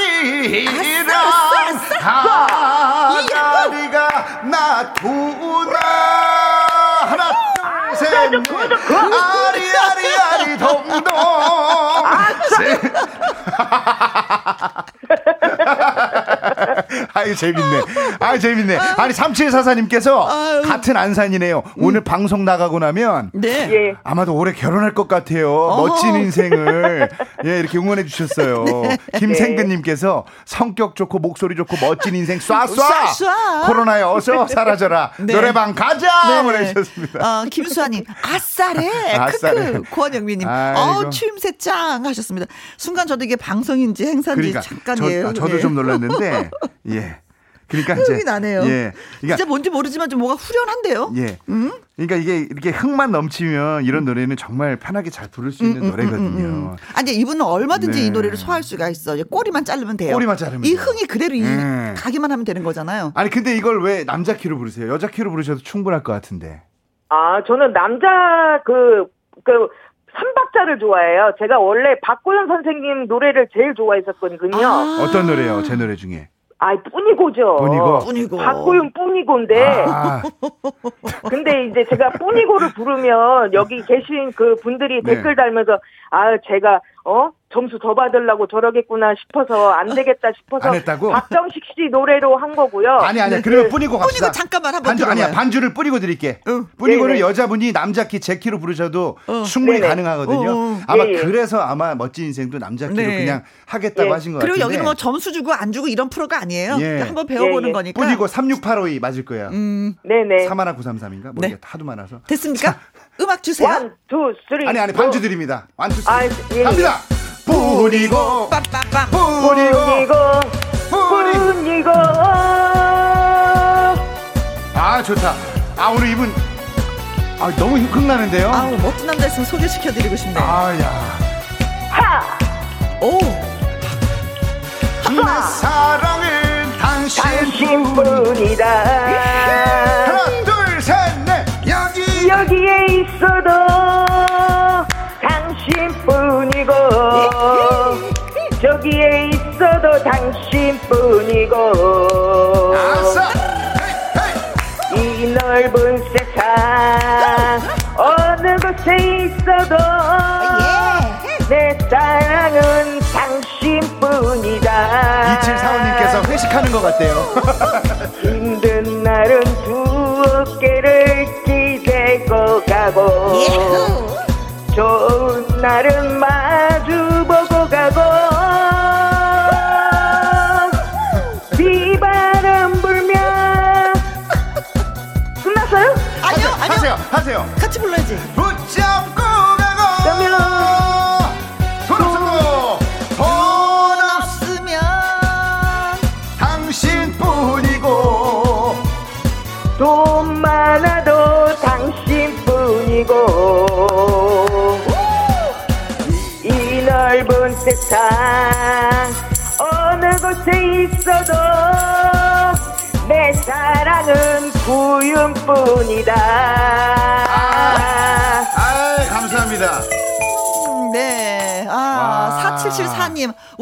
아가리가 나두나. 하나 둘셋 아리 아리 아리 동동 셋. 아유 재밌네. 아유 재밌네. 아니 3744님께서 아유. 같은 안산이네요. 오늘 방송 나가고 나면 네. 예. 아마도 올해 결혼할 것 같아요. 멋진 인생을 예 이렇게 응원해 주셨어요. 김생근님께서 성격 좋고 목소리 좋고 멋진 인생 쏴쏴 쏴. 코로나에 어서 사라져라 네. 노래방 가자 네. 보내주셨습니다. 어, 김수아님, 아싸래. 아싸래. 크크. 고원영미님, 아이고. 어 추임새 짱 하셨습니다. 순간 저도 이게 방송인지 행사인지 그러니까 잠깐이에요. 저, 도 네. 좀 놀랐는데 예. 그러니까 이제 흥이 나네요. 예. 그러니까 진짜 뭔지 모르지만 좀 뭐가 후련한데요. 예. 그러니까 이게 이렇게 흥만 넘치면 이런 노래는 정말 편하게 잘 부를 수 있는 노래거든요. 아니 이분은 얼마든지 네. 이 노래를 소화할 수가 있어. 이제 꼬리만 자르면 돼요. 꼬리만 자르면 이 돼요. 흥이 그대로 이 음. 가기만 하면 되는 거잖아요. 아니 근데 이걸 왜 남자 키로 부르세요? 여자 키로 부르셔도 충분할 것 같은데. 아, 저는 남자 그, 그, 삼박자를 좋아해요. 제가 원래 박고현 선생님 노래를 제일 좋아했었거든요. 아, 어떤 노래요? 제 노래 중에. 뿌니고죠. 뿌니고? 뿐이고. 박고현 뿌니고인데, 아, 근데 이제 제가 뿌니고를 부르면 여기 계신 그 분들이 네. 댓글 달면서, 아, 제가, 어? 점수 더 받으려고 저러겠구나 싶어서 안 되겠다 싶어서 안 했다고? 박정식 씨 노래로 한 거고요. 아니 아니야. 네. 그러면 뿌리고 갑시다. 뿌니고 잠깐만 한번 반주 들어봐요. 아니야. 반주를 뿌리고 드릴게. 응. 뿌니고는 네네. 여자분이 남자 키 제 키로 부르셔도 충분히 네네. 가능하거든요. 어, 어. 아마 예, 예. 그래서 아마 멋진 인생도 남자 키로 네. 그냥 하겠다고 예. 하신 것 그리고 같은데. 여기는 뭐 점수 주고 안 주고 이런 프로가 아니에요. 예. 한번 배워보는 예, 예. 거니까. 뿐이고 36852 맞을 거야. 음, 네네. 31933인가? 뭐 네. 이게 하도 많아서. 됐습니까? 음악 주세요. One, two, three. 아니 아니 반주 드립니다. Three. 아, 예, 예. 갑니다. 뿐이고 빰빰빰. 뿐이고 뿐이고 아 좋다. 아 오늘 이분 아 너무 흥나는데요. 아우 멋진 남자 있으면 소개시켜드리고 싶네. 아야. 하 오, 내 사랑은 당신 당신뿐이다 있어도 당신뿐이고 저기에 있어도 당신뿐이고. 이 넓은 세상 어느 곳에 있어도 내 사랑은 당신뿐이다 2745님께서 회식하는 것 같대요. 힘든 날은 좋은 날은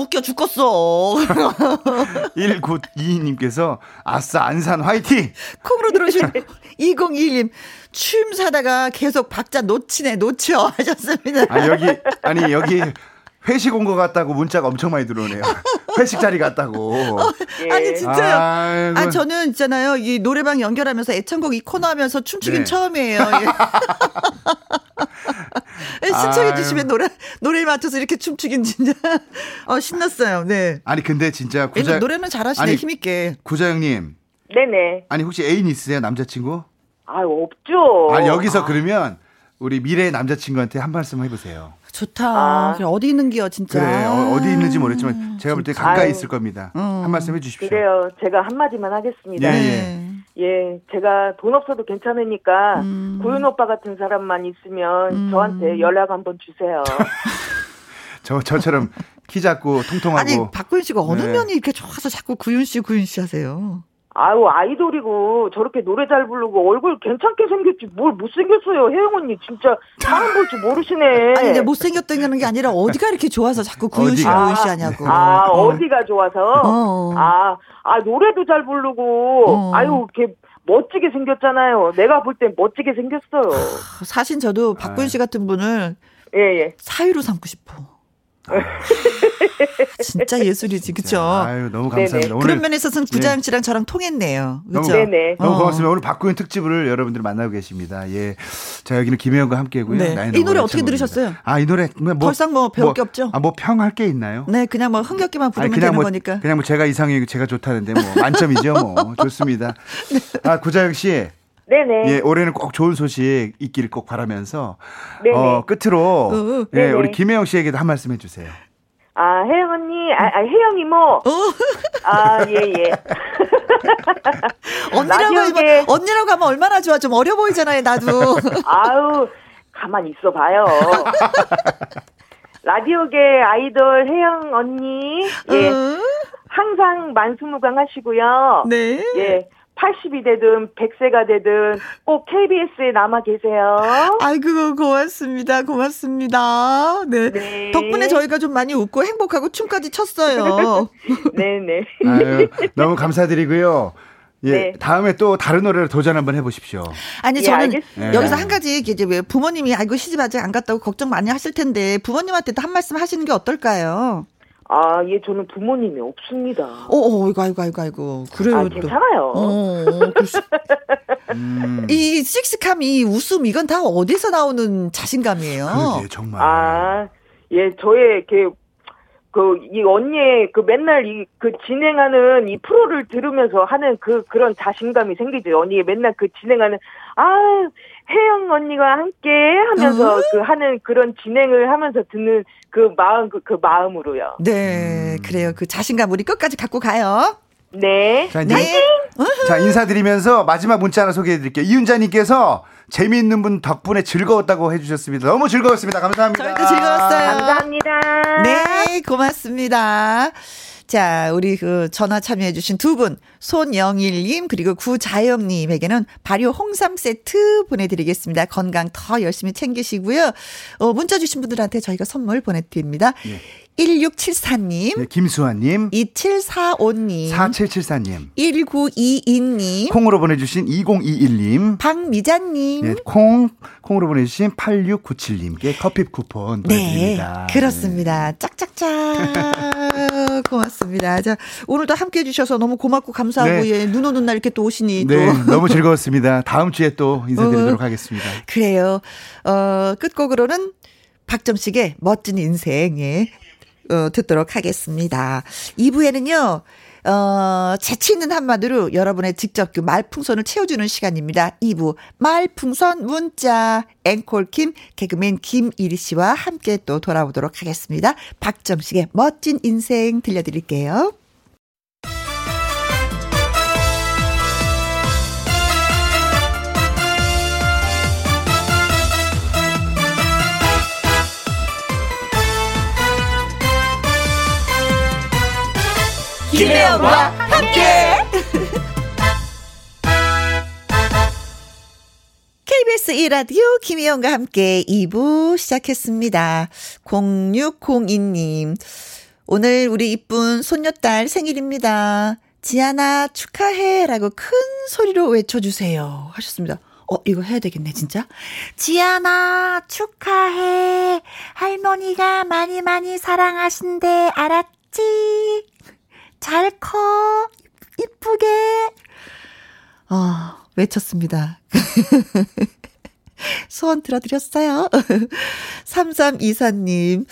웃겨 죽겠어. 1922님께서 아싸 안산 화이팅! 콩으로 들어오신 2021님, 춤 사다가 계속 박자 놓치네, 놓쳐. 하셨습니다. 아 여기 아니 여기 회식 온 것 같다고 문자가 엄청 많이 들어오네요. 회식 자리 같다고. 예. 아니, 진짜요. 아이고. 아, 저는 있잖아요. 이 노래방 연결하면서 애창곡 이 코너 하면서 춤추긴 네. 처음이에요. 예. 예, 신청해 주시면 노래, 노래에 맞춰서 이렇게 춤추긴 진짜, 어, 신났어요. 네. 아니 근데 진짜 구자 왜냐면 노래는 잘하시네, 아니, 힘있게. 구자영님 네네. 아니 혹시 애인 있으세요 남자친구? 아 없죠. 아 여기서 그러면 우리 미래 남자친구한테 한 말씀 해보세요. 좋다. 아. 어디 있는 게요, 진짜. 그래 어, 디 있는지 모르겠지만 제가 볼 때 가까이 아유. 있을 겁니다. 음. 한 말씀 해주십시오. 그래요. 제가 한 마디만 하겠습니다. 예, 예. 예. 네. 제가 돈 없어도 괜찮으니까 음. 구윤 오빠 같은 사람만 있으면 음. 저한테 연락 한번 주세요. 저 저처럼 키 작고 통통하고 아니, 박구윤 씨가 어느 네. 면이 이렇게 좋아서 자꾸 구윤 씨, 구윤 씨 하세요? 아유 아이돌이고 저렇게 노래 잘 부르고 얼굴 괜찮게 생겼지 뭘 못생겼어요 혜영 언니 진짜 사람 볼 줄 모르시네. 아니, 이제 못생겼다는 게 아니라 어디가 이렇게 좋아서 자꾸 구윤 씨, 어디가? 구윤 씨 하냐고. 아 어. 어디가 좋아서? 어. 아, 아 노래도 잘 부르고 어. 아유 이렇게 멋지게 생겼잖아요. 내가 볼 땐 멋지게 생겼어요. 사실 저도 박구윤 씨 같은 분을 예 예. 사유로 삼고 싶어. 진짜 예술이지, 그쵸? 아유 너무 감사합니다. 네네. 오늘 그런 면에 있어서는 구자영 씨랑 저랑 통했네요. 그죠? 네네. 너무 어. 고맙습니다. 오늘 박구윤 특집을 여러분들 만나고 계십니다. 예. 자, 여기는 김혜영과 함께고요. 네. 이 노래 노래 어떻게. 들으셨어요? 아, 이 노래 뭐더 이상 뭐 배울 게 없죠? 아, 뭐 평할 게 있나요? 네, 그냥 뭐 흥겹게만 부르면 아니, 되는 뭐, 거니까. 그냥 뭐 제가 이상형이고 제가 좋다는데 뭐 만점이죠, 뭐. 좋습니다. 아, 구자영 씨. 네네. 예, 올해는 꼭 좋은 소식 있기를 꼭 바라면서 네네. 어, 끝으로 어, 예, 네네. 우리 김혜영 씨에게도 한 말씀 해 주세요. 아 혜영 언니, 아, 아 혜영 이모. 어? 아 예 예. 언니라고 하면, 언니라고 하면 얼마나 좋아. 좀 어려 보이잖아요, 나도. 아우 가만 있어 봐요. 라디오계 아이돌 혜영 언니, 예 응? 항상 만수무강 하시고요. 네. 예. 80이 되든 100세가 되든 꼭 KBS에 남아 계세요. 아이고, 고맙습니다. 고맙습니다. 네. 네. 덕분에 저희가 좀 많이 웃고 행복하고 춤까지 췄어요. 네 네. 아유, 너무 감사드리고요. 예, 네. 다음에 또 다른 노래를 도전 한번 해 보십시오. 아니 예, 저는 알겠습니다. 여기서 한 가지 이제 왜 부모님이 아이고 시집 아직 안 갔다고 걱정 많이 하실 텐데 부모님한테도 한 말씀 하시는 게 어떨까요? 아, 예, 저는 부모님이 없습니다. 어, 어, 이거 아이고 아이고 아이고 그래요 아, 또. 괜찮아요. 어, 그 시- 음, 이 씩씩함, 이 웃음 이건 다 어디서 나오는 자신감이에요? 그러게 정말. 아, 예, 저의 그, 그, 이 언니의 그 맨날 이, 그 진행하는 이 프로를 들으면서 하는 그, 그런 자신감이 생기죠. 언니가 맨날 그 진행하는, 아, 혜영 언니가 함께 하면서 어? 그 하는 그런 진행을 하면서 듣는 그 마음, 그, 그 마음으로요. 네, 그래요. 그 자신감 우리 끝까지 갖고 가요. 네. 자, 네. 자, 인사드리면서 마지막 문자 하나 소개해 드릴게요. 이윤자님께서 재미있는 분 덕분에 즐거웠다고 해주셨습니다. 너무 즐거웠습니다. 감사합니다. 저희도 즐거웠어요. 감사합니다. 네, 고맙습니다. 자, 우리 그 전화 참여해주신 두 분, 손영일님, 그리고 구자영님에게는 발효 홍삼 세트 보내드리겠습니다. 건강 더 열심히 챙기시고요. 어, 문자 주신 분들한테 저희가 선물 보내드립니다. 예. 1674님, 네, 김수환님, 2745님, 4774님, 1922님, 콩으로 보내주신 2021님, 박미자님. 네, 콩, 콩으로 보내주신 8697님께 커피 쿠폰 네, 보내드립니다. 그렇습니다. 짝짝짝. 고맙습니다. 자, 오늘도 함께 해주셔서 너무 고맙고 감사하고, 네. 예, 눈 오는 날 이렇게 또 오시니 네, 또. 너무 즐거웠습니다. 다음 주에 또 인사드리도록 어. 하겠습니다. 그래요. 어, 끝곡으로는 박점식의 멋진 인생, 예, 어, 듣도록 하겠습니다. 2부에는요, 어, 재치 있는 한마디로 여러분의 직접 그 말풍선을 채워주는 시간입니다. 2부 말풍선 문자 앵콜킴 개그맨 김일희 씨와 함께 또 돌아오도록 하겠습니다. 박점식의 멋진 인생 들려드릴게요. 김혜영과 함께. KBS 1라디오 김혜영과 함께 2부 시작했습니다. 0602님. 오늘 우리 이쁜 손녀딸 생일입니다. 지아나 축하해 라고 큰 소리로 외쳐주세요. 하셨습니다. 어, 이거 해야 되겠네, 진짜. 지아나 축하해. 할머니가 많이 많이 사랑하신대. 알았지? 잘 커. 이쁘게. 어, 외쳤습니다. 소원 들어드렸어요. 3324님,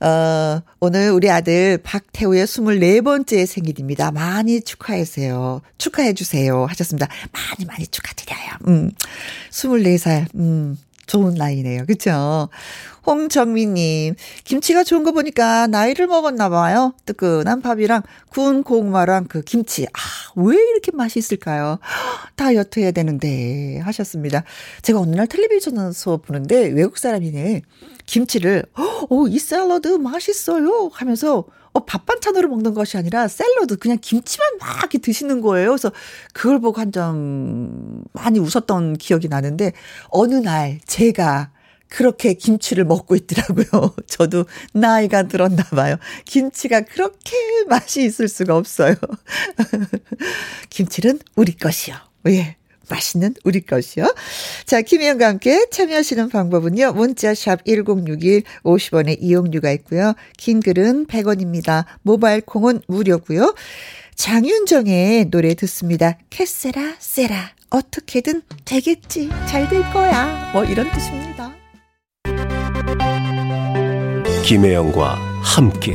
어, 오늘 우리 아들 박태우의 24번째 생일입니다. 많이 축하해주세요. 축하해주세요. 하셨습니다. 많이 많이 축하드려요. 음, 24살, 음, 좋은 나이네요. 그쵸? 홍정민님, 김치가 좋은 거 보니까 나이를 먹었나 봐요. 뜨끈한 밥이랑 구운 고구마랑 그 김치. 아, 왜 이렇게 맛이 있을까요? 다이어트 해야 되는데. 하셨습니다. 제가 어느 날 텔레비전에서 보는데 외국 사람이네. 김치를, 어, 이 샐러드 맛있어요. 하면서 어, 밥 반찬으로 먹는 것이 아니라 샐러드 그냥 김치만 막 이렇게 드시는 거예요. 그래서 그걸 보고 한점 많이 웃었던 기억이 나는데 어느 날 제가 그렇게 김치를 먹고 있더라고요. 저도 나이가 들었나 봐요. 김치가 그렇게 맛이 있을 수가 없어요. 김치는 우리 것이요. 예. 맛있는 우리 것이요. 자, 김혜영과 함께 참여하시는 방법은요. 문자샵 1061 50원의 이용료가 있고요. 긴 글은 100원입니다. 모바일 콩은 무료고요. 장윤정의 노래 듣습니다. 캐세라 세라 어떻게든 되겠지 잘 될 거야 뭐 이런 뜻입니다. 김혜영과 함께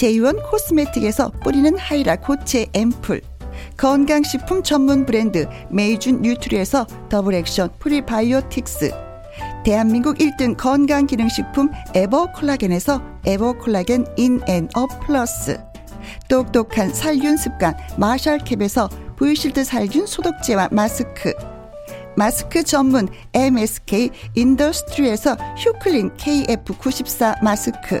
제이원 코스메틱에서 뿌리는 하이라 고체 앰플. 건강식품 전문 브랜드 메이준 뉴트리에서 double action prebiotics. 대한민국 1등 건강기능식품 에버콜라겐에서 에버콜라겐 인앤어 플러스. 똑똑한 살균 습관 마샬캡에서 브이실드 살균 소독제와 마스크. 마스크 전문 MSK 인더스트리에서 휴클린 KF94 마스크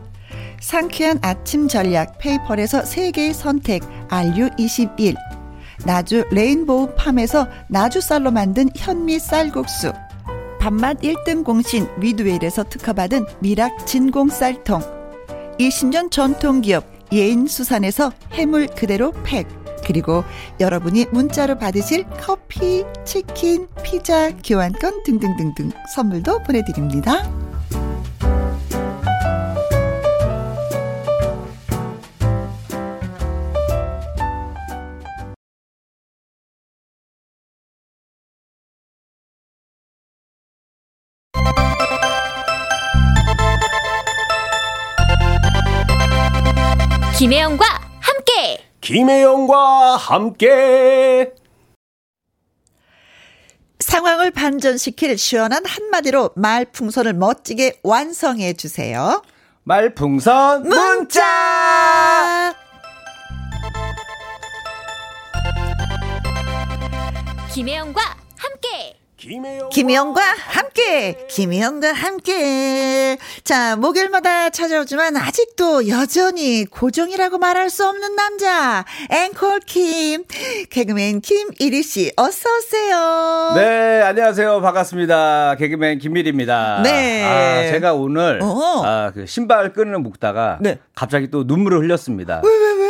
상쾌한 아침 전략 페이퍼에서 세계의 선택 RU21 나주 레인보우 팜에서 나주 쌀로 만든 현미 쌀국수. 밥맛 1등 공신 위드웰에서 특허받은 미락 진공 쌀통. 20년 전통기업 예인수산에서 해물 그대로 팩. 그리고 여러분이 문자로 받으실 커피, 치킨, 피자, 교환권 등등등등 선물도 보내드립니다. 김혜영과 함께. 김혜영과 함께 상황을 반전시킬 시원한 한마디로 말풍선을 멋지게 완성해 주세요. 말풍선 문자! 김혜영과 함께. 김희영과 함께, 김희영과 함께. 자, 목요일마다 찾아오지만 아직도 여전히 고정이라고 말할 수 없는 남자, 앵콜 김, 개그맨 김일희 씨, 어서 오세요. 네, 안녕하세요. 반갑습니다. 개그맨 김일입니다. 네. 아, 제가 오늘, 어허. 아, 그 신발 끈을 묶다가, 네. 갑자기 또 눈물을 흘렸습니다. 왜, 왜, 왜?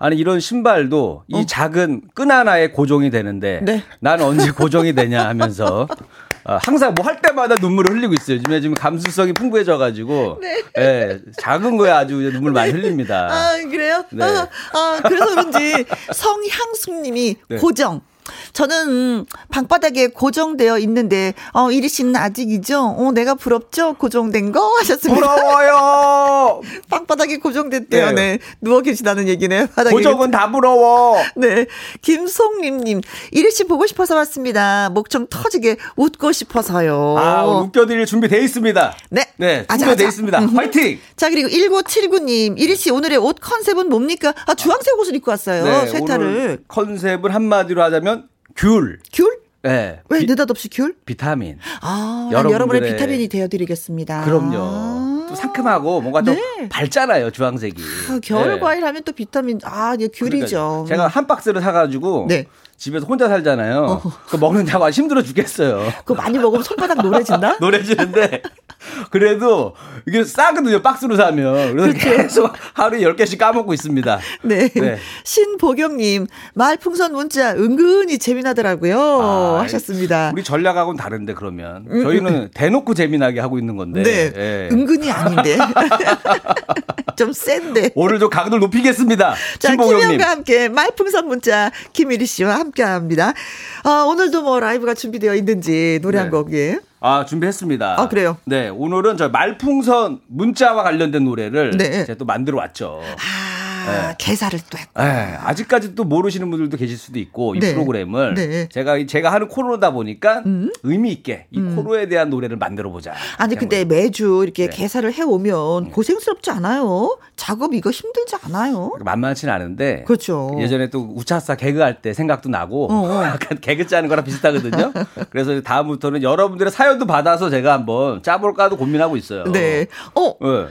아니, 이런 신발도 이 작은 끈 하나에 고정이 되는데, 어. 네. 난 언제 고정이 되냐 하면서, 아, 항상 뭐 할 때마다 눈물을 흘리고 있어요. 요즘에 지금 감수성이 풍부해져가지고, 네. 예, 작은 거에 아주 눈물 많이 흘립니다. 아, 그래요? 네. 아, 아, 그래서 그런지 성향숙 님이 네. 고정. 저는 음, 방바닥에 고정되어 있는데 어 이리 씨는 아직이죠? 어 내가 부럽죠? 고정된 거 하셨습니다. 부러워요! 방바닥에 고정됐대요. 네. 네. 누워 계시다는 얘기네. 바닥에. 고정은 다 부러워! 네. 김송림 님, 이리 씨 보고 싶어서 왔습니다. 목 좀 터지게 웃고 싶어서요. 아, 오늘 웃겨 드릴 준비 돼 있습니다. 네. 네, 준비돼 아자. 있습니다. 음흠. 화이팅! 자, 그리고 1979 님, 이리 씨 오늘의 옷 컨셉은 뭡니까? 아, 주황색 옷을 입고 왔어요. 쇠타를. 네, 오늘 컨셉을 한마디로 하자면 귤. 귤? 네. 왜 비, 느닷없이 귤? 비타민. 아, 여러분의 비타민이 되어드리겠습니다. 그럼요. 아. 또 상큼하고 뭔가 또 네. 밝잖아요, 주황색이. 아, 겨울 네. 과일 하면 또 비타민, 아, 이게 귤이죠. 그러니까요. 제가 한 박스를 사가지고 네. 집에서 혼자 살잖아요. 그 먹는다고 힘들어 죽겠어요. 그거 많이 먹으면 손바닥 노래진다? 노래지는데 그래도 이게 싸거든요 박스로 사면 그래서 계속 하루에 10개씩 까먹고 있습니다 네. 네. 신보경님, 말풍선 문자 은근히 재미나더라고요. 아, 하셨습니다. 우리 전략하고는 다른데 그러면 저희는 대놓고 재미나게 하고 있는 건데 네. 예. 은근히 아닌데. 좀 센데. 오늘도 강도를 높이겠습니다 자, 김혜영과 함께 말풍선 문자 김일희 씨와 함께 합니다. 아, 오늘도 뭐 라이브가 준비되어 있는지 노래 한 네. 곡, 예. 아 준비했습니다 아, 그래요? 네 오늘은 저 말풍선 문자와 관련된 노래를 네. 제가 또 만들어 왔죠 아, 네. 개사를 또 했고. 예, 아직까지 또 모르시는 분들도 계실 수도 있고 이 네. 프로그램을 네. 음. 제가 제가 하는 코너다 보니까 의미 있게 이 코너에 대한 노래를 만들어 보자. 아니, 근데 매주 이렇게 네. 개사를 해 오면 고생스럽지 않아요? 작업 이거 힘들지 않아요? 만만치는 않은데 그렇죠. 예전에 또 우차사 개그 할 때 생각도 나고 어, 어. 약간 개그 짜는 거랑 비슷하거든요. 그래서 다음부터는 여러분들의 사연도 받아서 제가 한번 짜볼까도 고민하고 있어요. 네. 어, 네.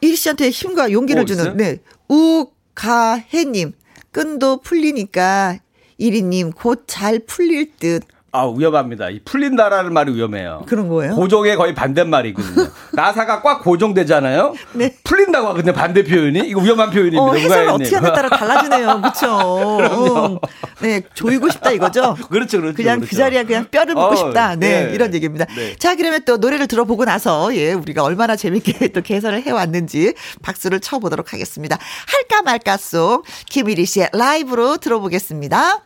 이리 씨한테 힘과 용기를 어, 주는, 있어요? 네. 우가혜님, 끈도 풀리니까 이리님 곧 잘 풀릴 듯. 아 위험합니다. 이 풀린다라는 말이 위험해요. 그런 거예요? 고정의 거의 반대말이거든요. 나사가 꽉 고정되잖아요. 네. 풀린다고 하거든요. 반대 표현이 이거 위험한 표현입니다. 어, 해석을. 어떻게 하냐에 따라 달라지네요. 그렇죠. 네, 조이고 싶다 이거죠. 그렇죠, 그렇죠. 그냥 그렇죠. 그 자리에 그냥 뼈를 묻고 어, 싶다. 네, 네. 이런 얘기입니다. 네. 자, 그러면 또 노래를 들어보고 나서 예, 우리가 얼마나 재밌게 또 개설을 해왔는지 박수를 쳐보도록 하겠습니다. 할까 말까 송 김일희 씨의 라이브로 들어보겠습니다.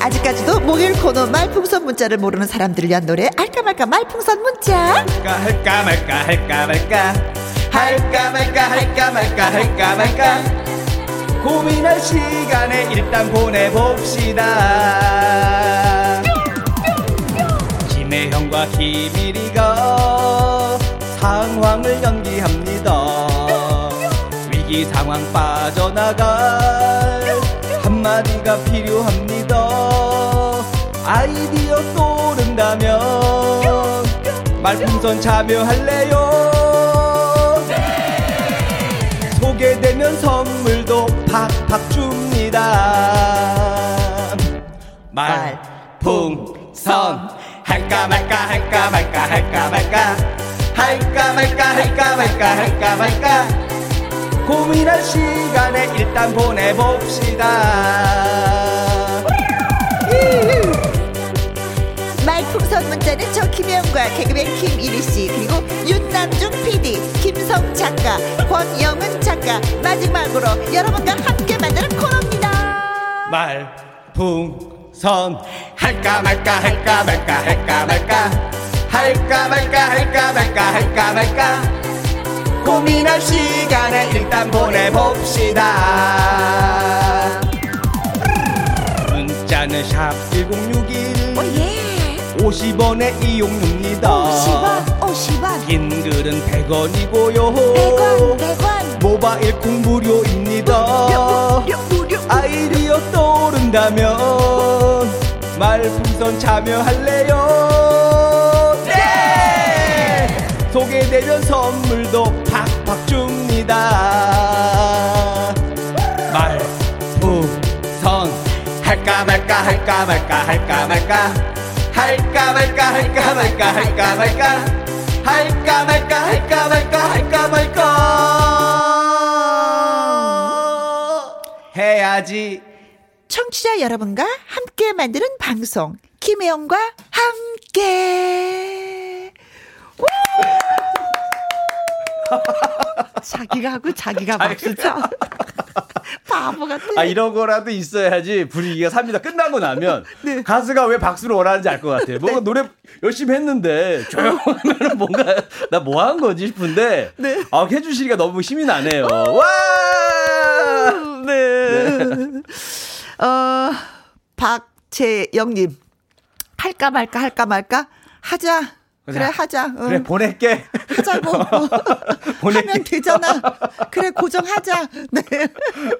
아직까지도 목요일 코너 말풍선 문자를 모르는 사람들을 위한 노래 알까 말까 말풍선 문자! 할까 할까 말까 할까 말까. 할까 말까 할까 말까 할까 말까. 고민할 시간에 일단 보내봅시다 김혜영과 김일이가 상황을 연기합니다. 위기 상황 빠져나갈 한마디가 필요합니다. 아이디어 떠오른다면 말풍선 참여할래요? 소개되면 선물도 팍팍 줍니다. 말 할까 할까 말까. 고민할 시간에 일단 보내봅시다. 말풍선 문자는 저 김혜영과 개그맨 김일희 씨 그리고 윤남중 PD 김성 작가 권영은 작가 마지막으로 여러분과 함께 만드는 코너입니다. 말풍선 할까 말까 할까 말까 할까 말까. 할까 말까 할까 말까 할까 말까 고민할 시간에 일단 보내봅시다. 문자는 샵 1061 오예. 50원의 이용료입니다 50원 50원. 긴 글은 100원이고요. 100원 100원. 모바일 콩 무료입니다. 무료 무료. 아이디어 떠오른다면 말풍선 참여할래요? 네. 소개되면 선물도 박주입니다. 말, 우, 선. 할까 말까, 할까 말까, 할까 말까. 할까 말까, 할까 말까, 할까 말까. 할까 말까, 할까 말까, 할까 말까. 해야지. 청취자 여러분과 함께 만드는 방송. 김혜영과 함께. 자기가 하고 자기가 박수 쳐 바보 같아 아 이런 거라도 있어야지 분위기가 삽니다. 끝나고 나면 네. 가수가 왜 박수를 원하는지 알 것 같아요. 뭔가 노래 열심히 했는데 조용하면 뭔가 나 뭐 한 거지 싶은데 네. 아 해주시니까 너무 힘이 나네요. 와! 네. 어, 박재영님. 할까 말까 할까 말까? 하자. 그래. 하자. 응. 그래 보낼게. 하자고. 보낼게. 하면 되잖아. 그래, 고정하자. 네.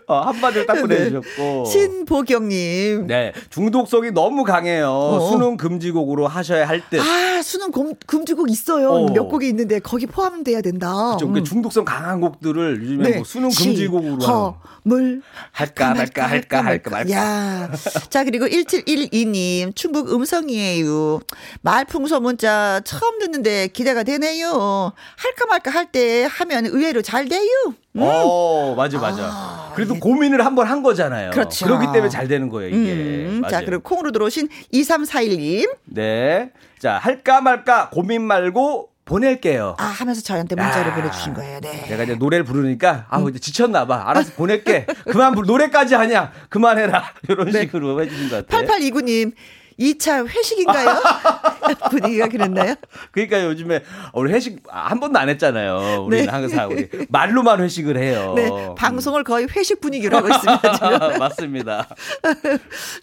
어, 한마디로 딱 네. 보내주셨고. 신보경님. 네 중독성이 너무 강해요. 어. 수능 금지곡으로 하셔야 할 듯. 아, 수능 금, 금지곡 있어요. 어. 몇 곡이 있는데 거기 포함돼야 된다. 좀 음. 중독성 강한 곡들을 요즘에 네. 뭐 수능 금지곡으로 하는. 물 할까 말까 할까 할까 말까. 야. 자, 그리고 1712님, 충북 음성이에요. 말풍소 문자 처음 듣는데 기대가 되네요. 할까 말까 할 때 하면 의외로 잘 돼요. 음. 어, 맞아, 맞아. 그래도 고민을 한번 한 거잖아요. 그렇죠. 그렇기 때문에 잘 되는 거예요, 이게. 음, 자. 그리고 콩으로 들어오신 2341님. 네. 자, 할까 말까 고민 말고 보낼게요. 아, 하면서 저희한테 문자를 야. 보내주신 거예요. 네. 내가 이제 노래를 부르니까 아우 음. 이제 지쳤나 봐. 알아서 보낼게. 그만 노래까지 하냐? 그만해라. 이런 네. 식으로 해주신 것 같아요. 8829님, 2차 회식인가요? 분위기가 그랬나요? 그러니까 요즘에 우리 회식 한 번도 안 했잖아요. 우리는 네. 항상 우리 말로만 회식을 해요. 네. 방송을 거의 회식 분위기로 하고 있습니다. 맞습니다.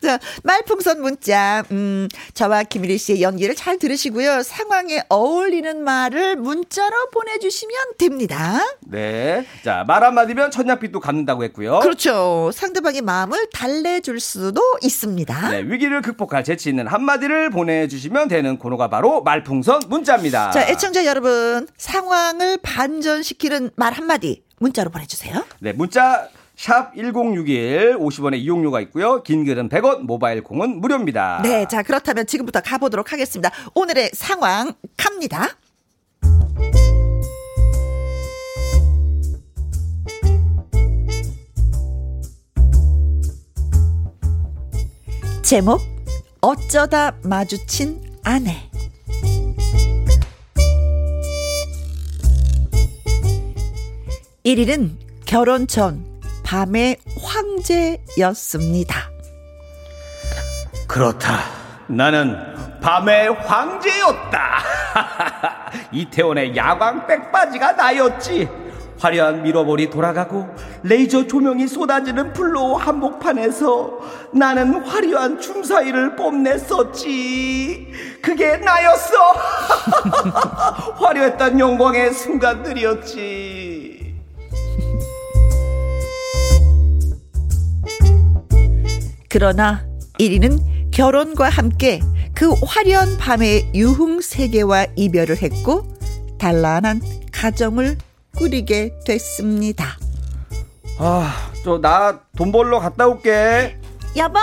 자, 말풍선 문자. 음, 저와 김일희 씨의 연기를 잘 들으시고요. 상황에 어울리는 말을 문자로 보내주시면 됩니다. 네. 자, 말 한마디면 천냥빛도 갖는다고 했고요. 그렇죠. 상대방의 마음을 달래줄 수도 있습니다. 네, 위기를 극복할 재치 있는 한마디를 보내주시면 되는 코너가 바로 말풍선 문자입니다. 자, 애청자 여러분, 상황을 반전시키는 말 한마디 문자로 보내주세요. 네, 문자 샵 1061 50원의 이용료가 있고요. 긴 글은 100원, 모바일 콩은 무료입니다. 네, 자, 그렇다면 지금부터 가보도록 하겠습니다. 오늘의 상황 갑니다. 제목, 어쩌다 마주친 아내. 일일은 결혼 전 밤의 황제였습니다. 그렇다. 나는 밤의 황제였다. 이태원의 야광 백바지가 나였지. 화려한 미러볼이 돌아가고 레이저 조명이 쏟아지는 플로어 한복판에서 나는 화려한 춤사위를 뽐냈었지. 그게 나였어. 화려했던 영광의 순간들이었지. 그러나 1위는 결혼과 함께 그 화려한 밤의 유흥 세계와 이별을 했고 단란한 가정을 꾸리게 됐습니다. 아, 저 나 돈 벌러 갔다 올게. 여보,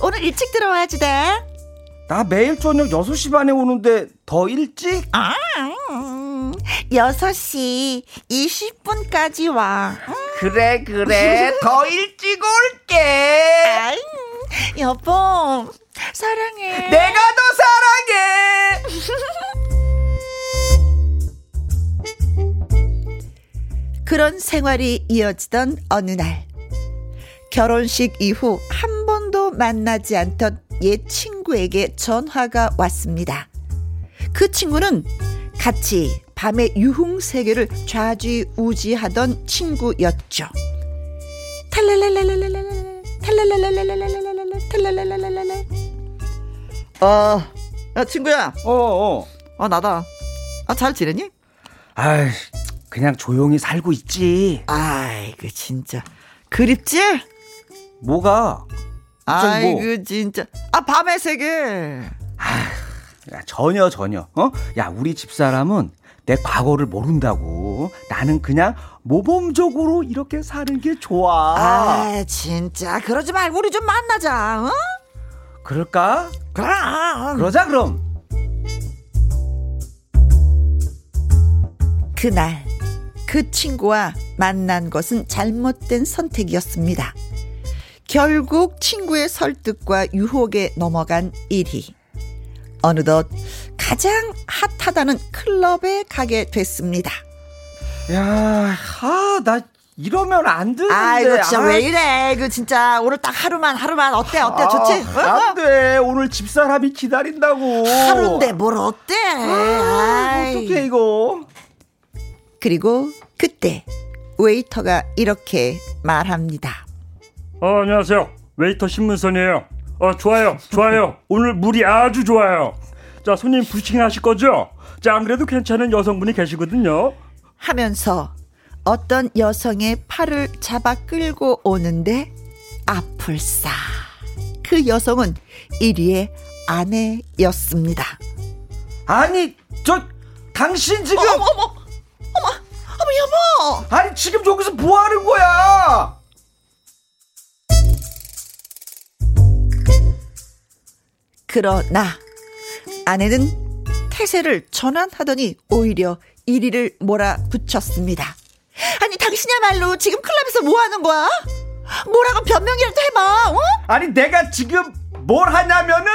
오늘 일찍 들어와야지 돼. 나 매일 저녁 6시 반에 오는데 더 일찍? 아, 음, 6시 20분까지 와. 음, 그래 그래 더 일찍 올게 아이, 여보, 사랑해. 내가 더 사랑해 그런 생활이 이어지던 어느 날 결혼식 이후 한 번도 만나지 않던 옛 친구에게 전화가 왔습니다. 그 친구는 같이 밤의 유흥 세계를 좌지우지하던 친구였죠. 탈랄랄랄랄랄랄 탈랄랄랄랄랄랄랄 탈랄랄랄랄랄 어 야, 친구야. 어, 어. 아, 나다. 아, 잘 지내니? 아이, 그냥 조용히 살고 있지. 아이, 그 진짜. 그립지? 뭐가? 갑자기 아이, 뭐? 그 진짜. 아, 밤의 세계. 야, 전혀 전혀. 어? 야, 우리 집 사람은 내 과거를 모른다고. 나는 그냥 모범적으로 이렇게 사는 게 좋아. 아, 진짜. 그러지 말고 우리 좀 만나자. 어? 그럴까? 그럼. 그러자 그럼. 그날 그 친구와 만난 것은 잘못된 선택이었습니다. 결국 친구의 설득과 유혹에 넘어간 일이 어느덧 가장 핫하다는 클럽에 가게 됐습니다. 야, 아, 나 이러면 안 되는데. 아이고 진짜 아, 왜 이래? 그 진짜 오늘 딱 하루만 하루만 어때 어때 좋지? 어? 아, 안 돼. 오늘 집사람이 기다린다고. 하루인데 뭘 어때? 아이. 어떻게 이거? 그리고 그때 웨이터가 이렇게 말합니다. 어, 안녕하세요. 웨이터 신문선이에요. 어, 좋아요. 좋아요. 오늘 물이 아주 좋아요. 자, 손님 부킹 하실 거죠? 자, 안 그래도 괜찮은 여성분이 계시거든요. 하면서 어떤 여성의 팔을 잡아 끌고 오는데 아뿔싸. 그 여성은 1위의 아내였습니다. 아니, 저 당신 지금 어머 어머 어머 어머 여보. 아니 지금 여기서 뭐 하는 거야? 그러나 아내는 태세를 전환하더니 오히려 1위를 몰아붙였습니다. 아니 당신이야말로 지금 클럽에서 뭐 하는 거야? 뭐라고 변명이라도 해봐. 어? 아니 내가 지금 뭘 하냐면은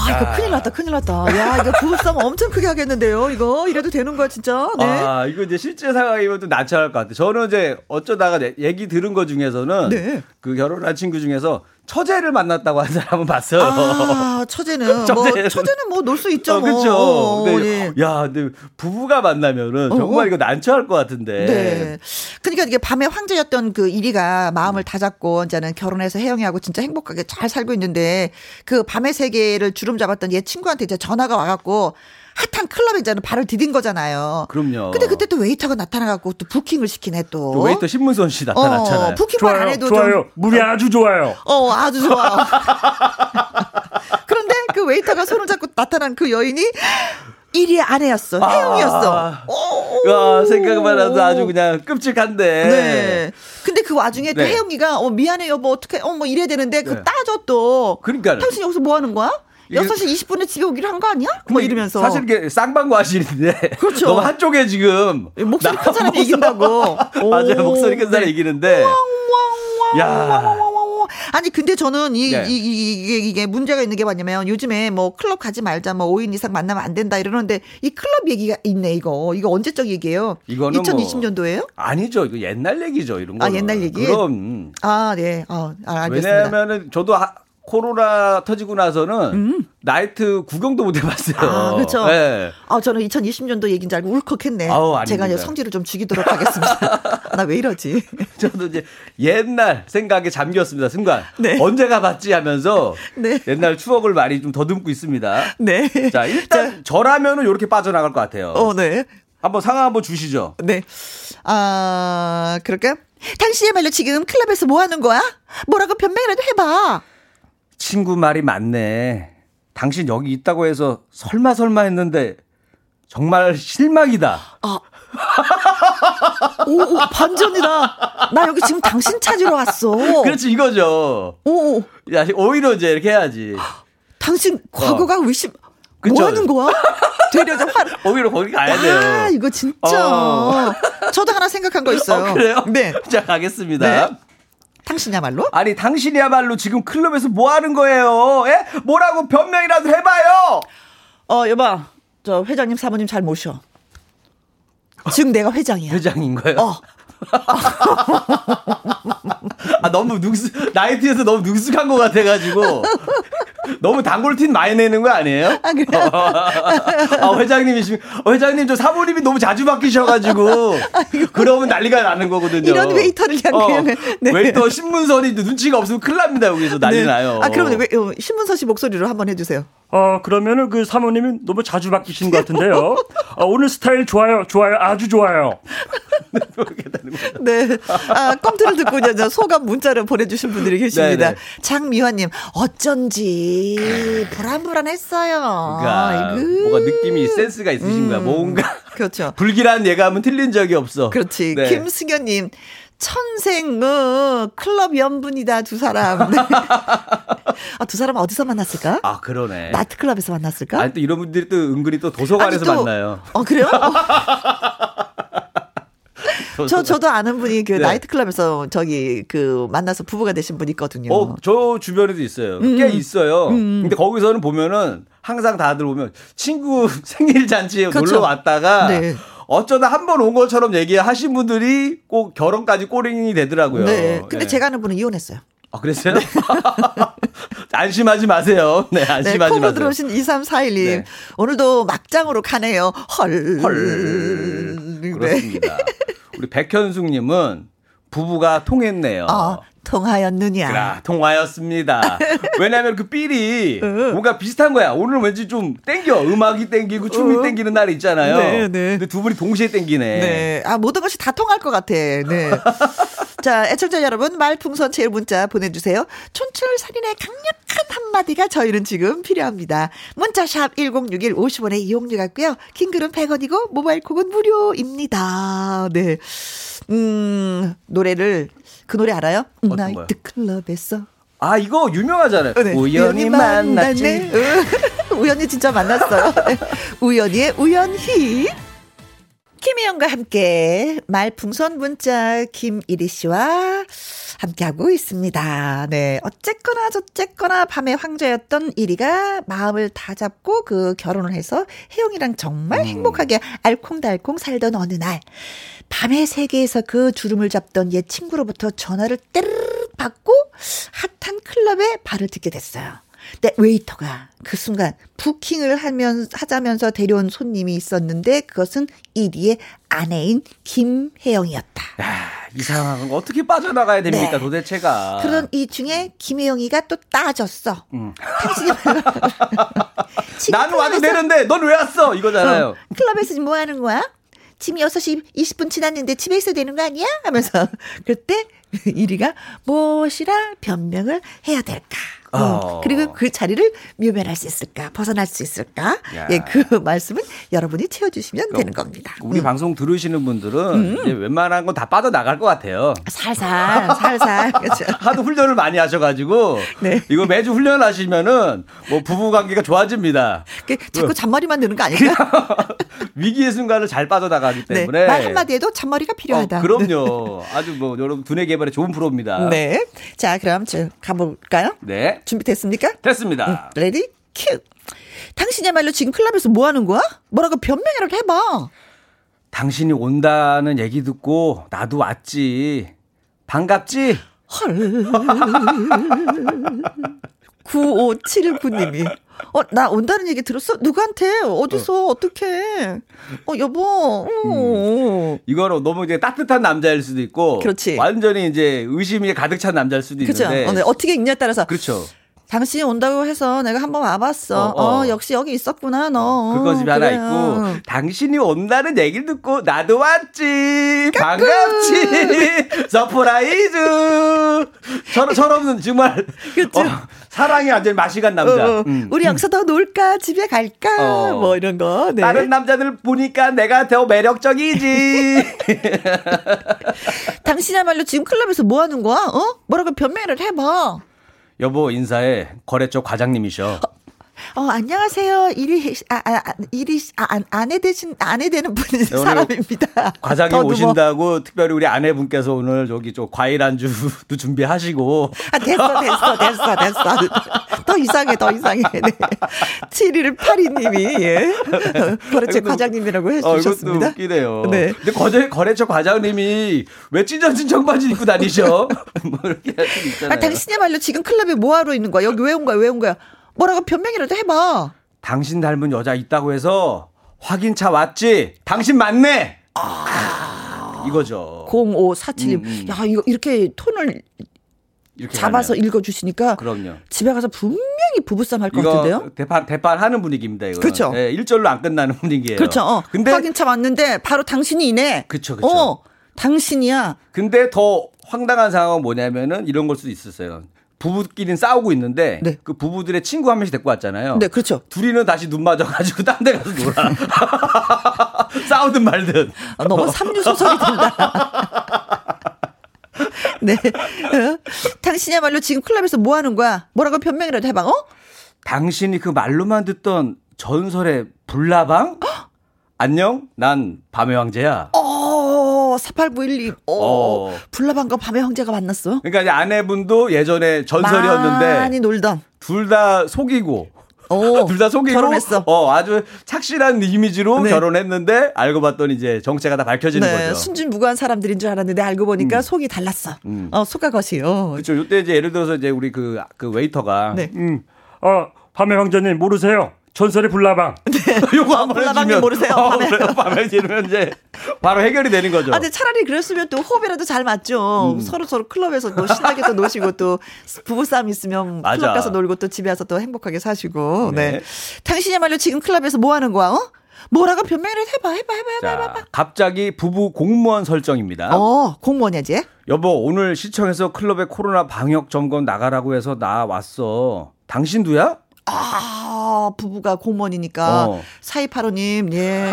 와 이거 큰일 났다 큰일 났다. 야 이거 부부싸움 엄청 크게 하겠는데요. 이거 이래도 되는 거야 진짜. 네. 아 이거 이제 실제 상황이면 좀 난처할 것 같아. 저는 이제 어쩌다가 내- 얘기 들은 거 중에서는 네. 그 결혼한 친구 중에서 처제를 만났다고 한 사람은 봤어요. 아, 처제는 뭐 처제는. 처제는 뭐 놀 수 있죠. 어, 뭐. 그렇죠. 어, 근데 예. 야, 근데 부부가 만나면은 어, 정말 어. 이거 난처할 것 같은데. 네. 그러니까 이게 밤에 황제였던 그 이리가 마음을 다잡고 이제는 결혼해서 혜영이하고 진짜 행복하게 잘 살고 있는데 그 밤의 세계를 주름 잡았던 얘 친구한테 이제 전화가 와갖고 핫한 클럽에 이제는 발을 디딘 거잖아요. 그럼요. 근데 그때 또 웨이터가 나타나갖고 또 부킹을 시키네 또. 또 웨이터 신문선 씨 나타났잖아요. 어, 부킹만 안 좋아요. 해도 좋아요. 좀. 물이 아주 좋아요. 어, 아주 좋아. 그런데 그 웨이터가 손을 잡고 나타난 그 여인이 1위의 아내였어. 혜영이었어. 아. 와, 생각만 해도 아주 그냥 끔찍한데. 네. 근데 그 와중에 또 네. 혜영이가 어 미안해 여보 어떻게 어 뭐 이래야 되는데 그 네. 따져 또. 그러니까 당신 여기서 뭐 하는 거야? 이게- 6시 20분에 집에 오기로 한 거 아니야? 뭐 이러면서. 사실 이게 쌍방과실인데 그렇죠. 너무 한쪽에 지금 목소리 나- 큰 사람이 이긴다고. 맞아요 오. 목소리 큰 사람이 네. 이기는데 야. 아니 근데 저는 이, 네. 이, 이, 이게, 이게 문제가 있는 게 뭐냐면 요즘에 뭐 클럽 가지 말자 뭐 5인 이상 만나면 안 된다 이러는데 이 클럽 얘기가 있네 이거 이거 언제적 얘기예요? 이거는 뭐 2020년도예요? 아니죠 이거 옛날 얘기죠 이런 거 아, 옛날 얘기? 그럼 아 네, 아, 아 알겠습니다. 왜냐하면은 저도 하- 코로나 터지고 나서는 나이트 구경도 못 해봤어요. 음. 아, 그렇죠. 네. 아, 저는 2020년도 얘기인 줄 알고 울컥했네. 아우. 제가 이제 성질을 좀 죽이도록 하겠습니다. 나 왜 이러지? 저도 이제 옛날 생각에 잠겼습니다 순간 네. 언제 가봤지 하면서 네. 옛날 추억을 많이 좀 더듬고 있습니다. 네. 자 일단 저 라면은 이렇게 빠져나갈 것 같아요. 어, 네. 한번 상황 한번 주시죠. 네. 아, 그럴까? 당신이야말로 지금 클럽에서 뭐 하는 거야? 뭐라고 변명이라도 해봐. 친구 말이 맞네. 당신 여기 있다고 해서 설마 설마 했는데 정말 실망이다. 오, 오, 반전이다. 나 여기 지금 당신 찾으러 왔어. 그렇지 이거죠. 오, 오, 야 오히려 이제 이렇게 해야지. 당신 과거가 의심, 어. 그쵸. 뭐 하는 거야? 되려 좀 화, 오히려 거기 가야 돼요. 아, 이거 진짜. 어. 저도 하나 생각한 거 있어요. 어, 그래요? 네. 자 가겠습니다. 네. 당신이야말로? 아니 당신이야말로 지금 클럽에서 뭐 하는 거예요? 예? 뭐라고 변명이라도 해봐요. 어, 여봐. 저 회장님, 사모님 잘 모셔. 지금 내가 회장이야. 회장인 거예요? 어. 아 너무 능숙 나이트에서 너무 능숙한 것 같아가지고 너무 단골 티 많이 내는 거 아니에요? 아, 그래요? 아, 회장님이시면, 어, 회장님 저 사모님이 너무 자주 바뀌셔가지고, 그러면 난리가 나는 거거든요. 이런 웨이터를 향해. 네. 웨이터 신문선이 눈치가 없으면 큰일 납니다, 여기서 난리 네. 나요. 아, 그러면 왜, 어, 신문선 씨 목소리로 한번 해주세요. 어, 그러면은 그 사모님이 너무 자주 바뀌신 것 같은데요. 어, 오늘 스타일 좋아요, 좋아요, 아주 좋아요. 네. 아, 꽁트를 듣고 이제 소감 문자를 보내주신 분들이 계십니다. 네네. 장미화님, 어쩐지 불안불안했어요. 그러니까 아이고. 뭐가 느낌이 센스가 있으신 거야. 음. 뭔가 그렇죠. 불길한 예감은 틀린 적이 없어. 그렇지. 네. 김승현님, 천생, 어, 클럽 연분이다, 두 사람. 네. 아, 두 사람 어디서 만났을까? 아 그러네. 나이트클럽에서 만났을까? 아니 또 이런 분들이 또 은근히 또 도서관에서 또- 만나요. 어, 그래요? 어, 저. 저도 아는 분이 그 네. 나이트클럽에서 저기 그 만나서 부부가 되신 분 있거든요. 어, 저 주변에도 있어요. 음. 꽤 있어요. 근데 거기서는 보면은 항상 다들 보면 친구 생일 잔치에 그렇죠. 놀러 왔다가 네. 어쩌다 한 번 온 것처럼 얘기하신 분들이 꼭 결혼까지 꼬링이 되더라고요. 네. 근데 네. 제가 아는 분은 이혼했어요. 아, 그랬어요? 안심하지 마세요. 네, 네, 안심하지 콩으로 마세요. 들어오신 2341님. 네. 오늘도 막장으로 가네요. 헐. 헐. 네. 그렇습니다. 우리 백현숙님은 부부가 통했네요. 어, 통하였느냐. 그라 통하였습니다. 왜냐하면 그 삘이 뭔가 비슷한 거야. 오늘 왠지 좀 땡겨. 음악이 땡기고 춤이 어. 땡기는 날이 있잖아요. 네, 네. 근데 두 분이 동시에 땡기네. 네. 아, 모든 것이 다 통할 것 같아. 네. 자, 애청자 여러분, 말풍선 제일 문자 보내주세요. 촌철살인의 강력한 한마디가 저희는 지금 필요합니다. 문자샵 1061 50원의 이용료가 있고요. 킹글은 100원이고, 모바일 콕은 무료입니다. 네. 음, 노래를, 그 노래 알아요? 거요? 나이트 클럽에서. 아 이거 유명하잖아요. 네. 우연히. 만났네. 어, 우연히 진짜 만났어요. 네. 우연히의 우연히. 김혜영과 함께 말풍선 문자 김일희 씨와 함께하고 있습니다. 네. 어쨌거나 저쨌거나 밤의 황제였던 일이가 마음을 다 잡고 그 결혼을 해서 혜영이랑 정말 행복하게 알콩달콩 살던 어느 날 밤의 세계에서 그 주름을 잡던 옛 친구로부터 전화를 떼르르 받고 핫한 클럽에 발을 딛게 됐어요. 근데 웨이터가 그 순간 부킹을 하면, 하자면서 데려온 손님이 있었는데 그것은 1위의 아내인 김혜영이었다. 야, 이 상황은 어떻게 빠져나가야 됩니까 네. 도대체가. 그런 이 중에 김혜영이가 또 따졌어. 음. 나는 와도 되는데 넌 왜 왔어? 이거잖아요. 어, 클럽에서 지금 뭐 하는 거야? 지금 6시 20분 지났는데 집에 있어야 되는 거 아니야? 하면서 그때 이리가 무엇이라 변명을 해야 될까? 어, 어. 그리고 그 자리를 묘면할 수 있을까? 벗어날 수 있을까? 야. 예, 그 말씀은 여러분이 채워주시면 되는 겁니다. 우리 음. 방송 들으시는 분들은 이제 웬만한 건 다 빠져나갈 것 같아요. 살살, 살살. 그렇죠. 하도 훈련을 많이 하셔가지고 네. 이거 매주 훈련하시면은 뭐 부부 관계가 좋아집니다. 그 자꾸 잔머리만 드는 거 아닐까? 위기의 순간을 잘 빠져나가기 네. 때문에 말 한마디에도 잔머리가 필요하다. 어, 그럼요. 아주 뭐 여러분 두뇌 개발에 좋은 프로입니다. 네. 자, 그럼 저 가볼까요? 네. 준비됐습니까? 됐습니다. Ready cue. 당신이야말로 지금 클럽에서 뭐 하는 거야? 뭐라고 변명이라도 해봐. 당신이 온다는 얘기 듣고 나도 왔지. 반갑지? 헐. 9579님이. 어, 나 온다는 얘기 들었어? 누구한테? 어디서? 어. 떻게 어, 여보. 어. 이거는 너무 이제 따뜻한 남자일 수도 있고 그렇지. 완전히 이제 의심이 가득 찬 남자일 수도 그죠? 있는데 어, 네. 어떻게 읽냐에 따라서. 그렇죠. 당신이 온다고 해서 내가 한번 와봤어. 어, 어, 어. 역시 여기 있었구나, 너. 그거 집에 하나 그래. 있고 당신이 온다는 얘기를 듣고 나도 왔지 반갑지 surprise 저런 저런 정말 그쵸. 어, 사랑이 완전 맛이 간 남자 어, 어. 음. 우리 여기서 더 놀까? 집에 갈까? 어. 뭐 이런 거. 네. 다른 남자들 보니까 내가 더 매력적이지 당신이야말로 지금 클럽에서 뭐 하는 거야? 어? 뭐라고 변명을 해봐. 여보 인사해. 거래처 과장님이셔 어, 안녕하세요. 일이, 아, 아, 아, 일이, 아, 아, 아내 되신, 아내 되는 분, 네, 사람입니다. 더듬어. 오신다고 특별히 우리 아내분께서 오늘 저기 좀 과일 안주도 준비하시고 아, 됐어, 됐어, 됐어, 됐어. 더 이상해, 더 이상해. 네. 7일 8이님이, 예. 거래처 과장님이라고 어, 해주셨습니다. 웃기네요. 네. 근데 거래, 거래처 과장님이 왜 찐전진 청바지 입고 다니셔? 뭐 이렇게 할 수도 있잖아요. 아, 당신이야말로 지금 클럽에 뭐 하러 있는 거야? 여기 왜 온 거야? 왜 온 거야? 뭐라고 변명이라도 해봐. 당신 닮은 여자 있다고 해서 확인차 왔지? 당신 맞네! 이거죠. 0547님. 음, 음. 야, 이거 이렇게 톤을 이렇게 잡아서 가네요. 읽어주시니까 그럼요. 집에 가서 분명히 부부싸움 할 것 같은데요? 대판 대판 하는 분위기입니다. 이거. 그렇죠. 예, 1절로 안 끝나는 분위기예요. 그렇죠. 어. 근데 확인차 왔는데 바로 당신이네. 그쵸, 그쵸. 어, 당신이야. 근데 더 황당한 상황은 뭐냐면은 이런 걸 수도 있었어요. 부부끼리는 싸우고 있는데 네. 그 부부들의 친구 한 명씩 데리고 왔잖아요. 네, 그렇죠. 둘이는 다시 눈 맞아가지고 딴 데 가서 놀아. 싸우든 말든. 아, 너무 삼류 소설이 된다. 네. 어? 당신이야말로 지금 클럽에서 뭐 하는 거야? 뭐라고 변명이라도 해봐, 어? 당신이 그 말로만 듣던 전설의 불나방? 안녕? 난 밤의 왕제야. 어, 48912. 어, 어. 불나방과 밤의 황제가 만났어. 그러니까 이제 아내분도 예전에 전설이었는데 많이 놀던. 둘 다 속이고 어, 둘다 속이고 결혼했어. 어 아주 착실한 이미지로 네. 결혼했는데 알고 봤더니 이제 정체가 다 밝혀지는 네, 거죠. 순진무구한 사람들인 줄 알았는데 알고 보니까 속이 달랐어. 음. 어, 속가것이. 어. 그렇죠. 이때 이제 예를 들어서 이제 우리 그, 그 웨이터가 네. 음, 어, 밤의 황제님 모르세요? 전설의 불나방. 요거 한번 불나방님 해주면 모르세요? 어, 밤에. 그래요. 밤에 지르면 이제 바로 해결이 되는 거죠. 아, 근데 차라리 그랬으면 또 호흡이라도 잘 맞죠. 음. 서로 서로 클럽에서 또 신나게 또 노시고 또 부부싸움 있으면 맞아. 클럽 가서 놀고 또 집에 와서 또 행복하게 사시고. 네. 네. 당신이야말로 지금 클럽에서 뭐 하는 거야, 어? 뭐라고 변명이라도 해봐, 해봐, 해봐, 해봐, 해봐. 자, 갑자기 부부 공무원 설정입니다. 어, 공무원이야, 쟤? 여보, 오늘 시청에서 클럽에 코로나 방역 점검 나가라고 해서 나 왔어. 당신도야? 아, 부부가 공무원이니까. 어. 사이파로님, 예.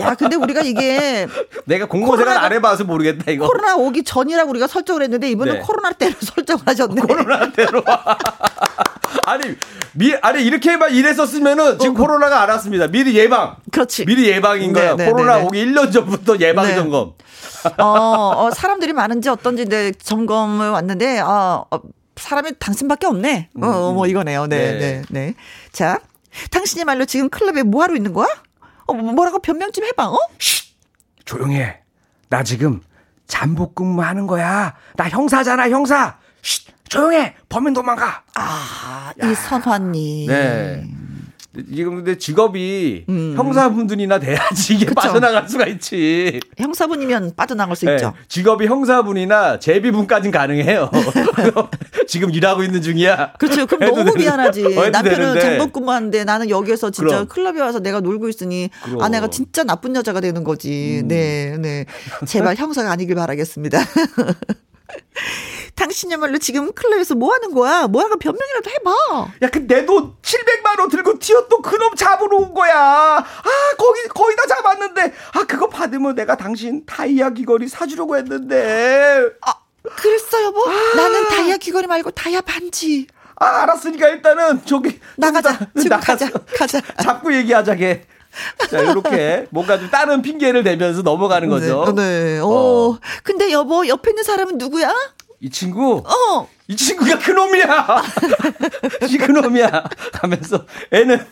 야, 근데 우리가 이게 내가 공무원 생활 안 해봐서 모르겠다 이거. 코로나 오기 전이라고 우리가 설정을 했는데 이분은 네. 코로나 때로 설정을 하셨네. 코로나대로. 아니, 미, 아니, 이렇게만 일했었으면은 지금 코로나가 안 왔습니다. 미리 예방. 어. 그렇지. 미리 예방인 네, 거예요. 네, 코로나 네, 네. 오기 1년 전부터 예방 네. 점검. 어, 어, 사람들이 많은지 어떤지 네, 점검을 왔는데, 아, 어, 사람이 당신밖에 없네. 어, 어, 뭐 이거네요. 네, 네. 네, 네. 자, 당신이 말로 지금 클럽에 뭐 하러 있는 거야? 어, 뭐- 뭐라고 변명 좀 해봐, 어? 조용해. 나 지금 잠복 근무 하는 거야. 나 형사잖아, 형사. 쉿, 조용해. 범인 도망가. 아, 이선화님. 네. 지금 근데 직업이 음. 형사분들이나 돼야지 이게 그쵸. 빠져나갈 수가 있지. 형사분이면 빠져나갈 수 네, 있죠. 직업이 형사분이나 제비분까진 가능해요. 지금 일하고 있는 중이야. 그렇죠. 그럼 너무 되는- 미안하지. 남편은 되는데. 장복 근무하는데 나는 여기에서 진짜 그럼. 클럽에 와서 내가 놀고 있으니 그럼. 아내가 진짜 나쁜 여자가 되는 거지. 음. 네, 네. 제발 형사가 아니길 바라겠습니다. 당신이야말로 지금 클럽에서 뭐 하는 거야? 뭐라고 변명이라도 해봐. 야, 그내돈 700만 원 들고 튀었던 그놈 잡으러 온 거야. 아, 거기 거의 다 잡았는데. 아, 그거 받으면 내가 당신 다이아 귀걸이 사주려고 했는데. 아, 그랬어 여보? 나는 다이아 귀걸이 말고 다이아 반지. 아, 알았으니까 일단은 저기 나가자. 지금 나가서 가자. 가자. 잡고 얘기하자게. 자, 이렇게 뭔가 좀 다른 핑계를 대면서 넘어가는 거죠. 네. 네. 어. 어. 근데 여보 옆에 있는 사람은 누구야? 이 친구 어. 이 친구가 그놈이야. 이 그놈이야. 하면서 애는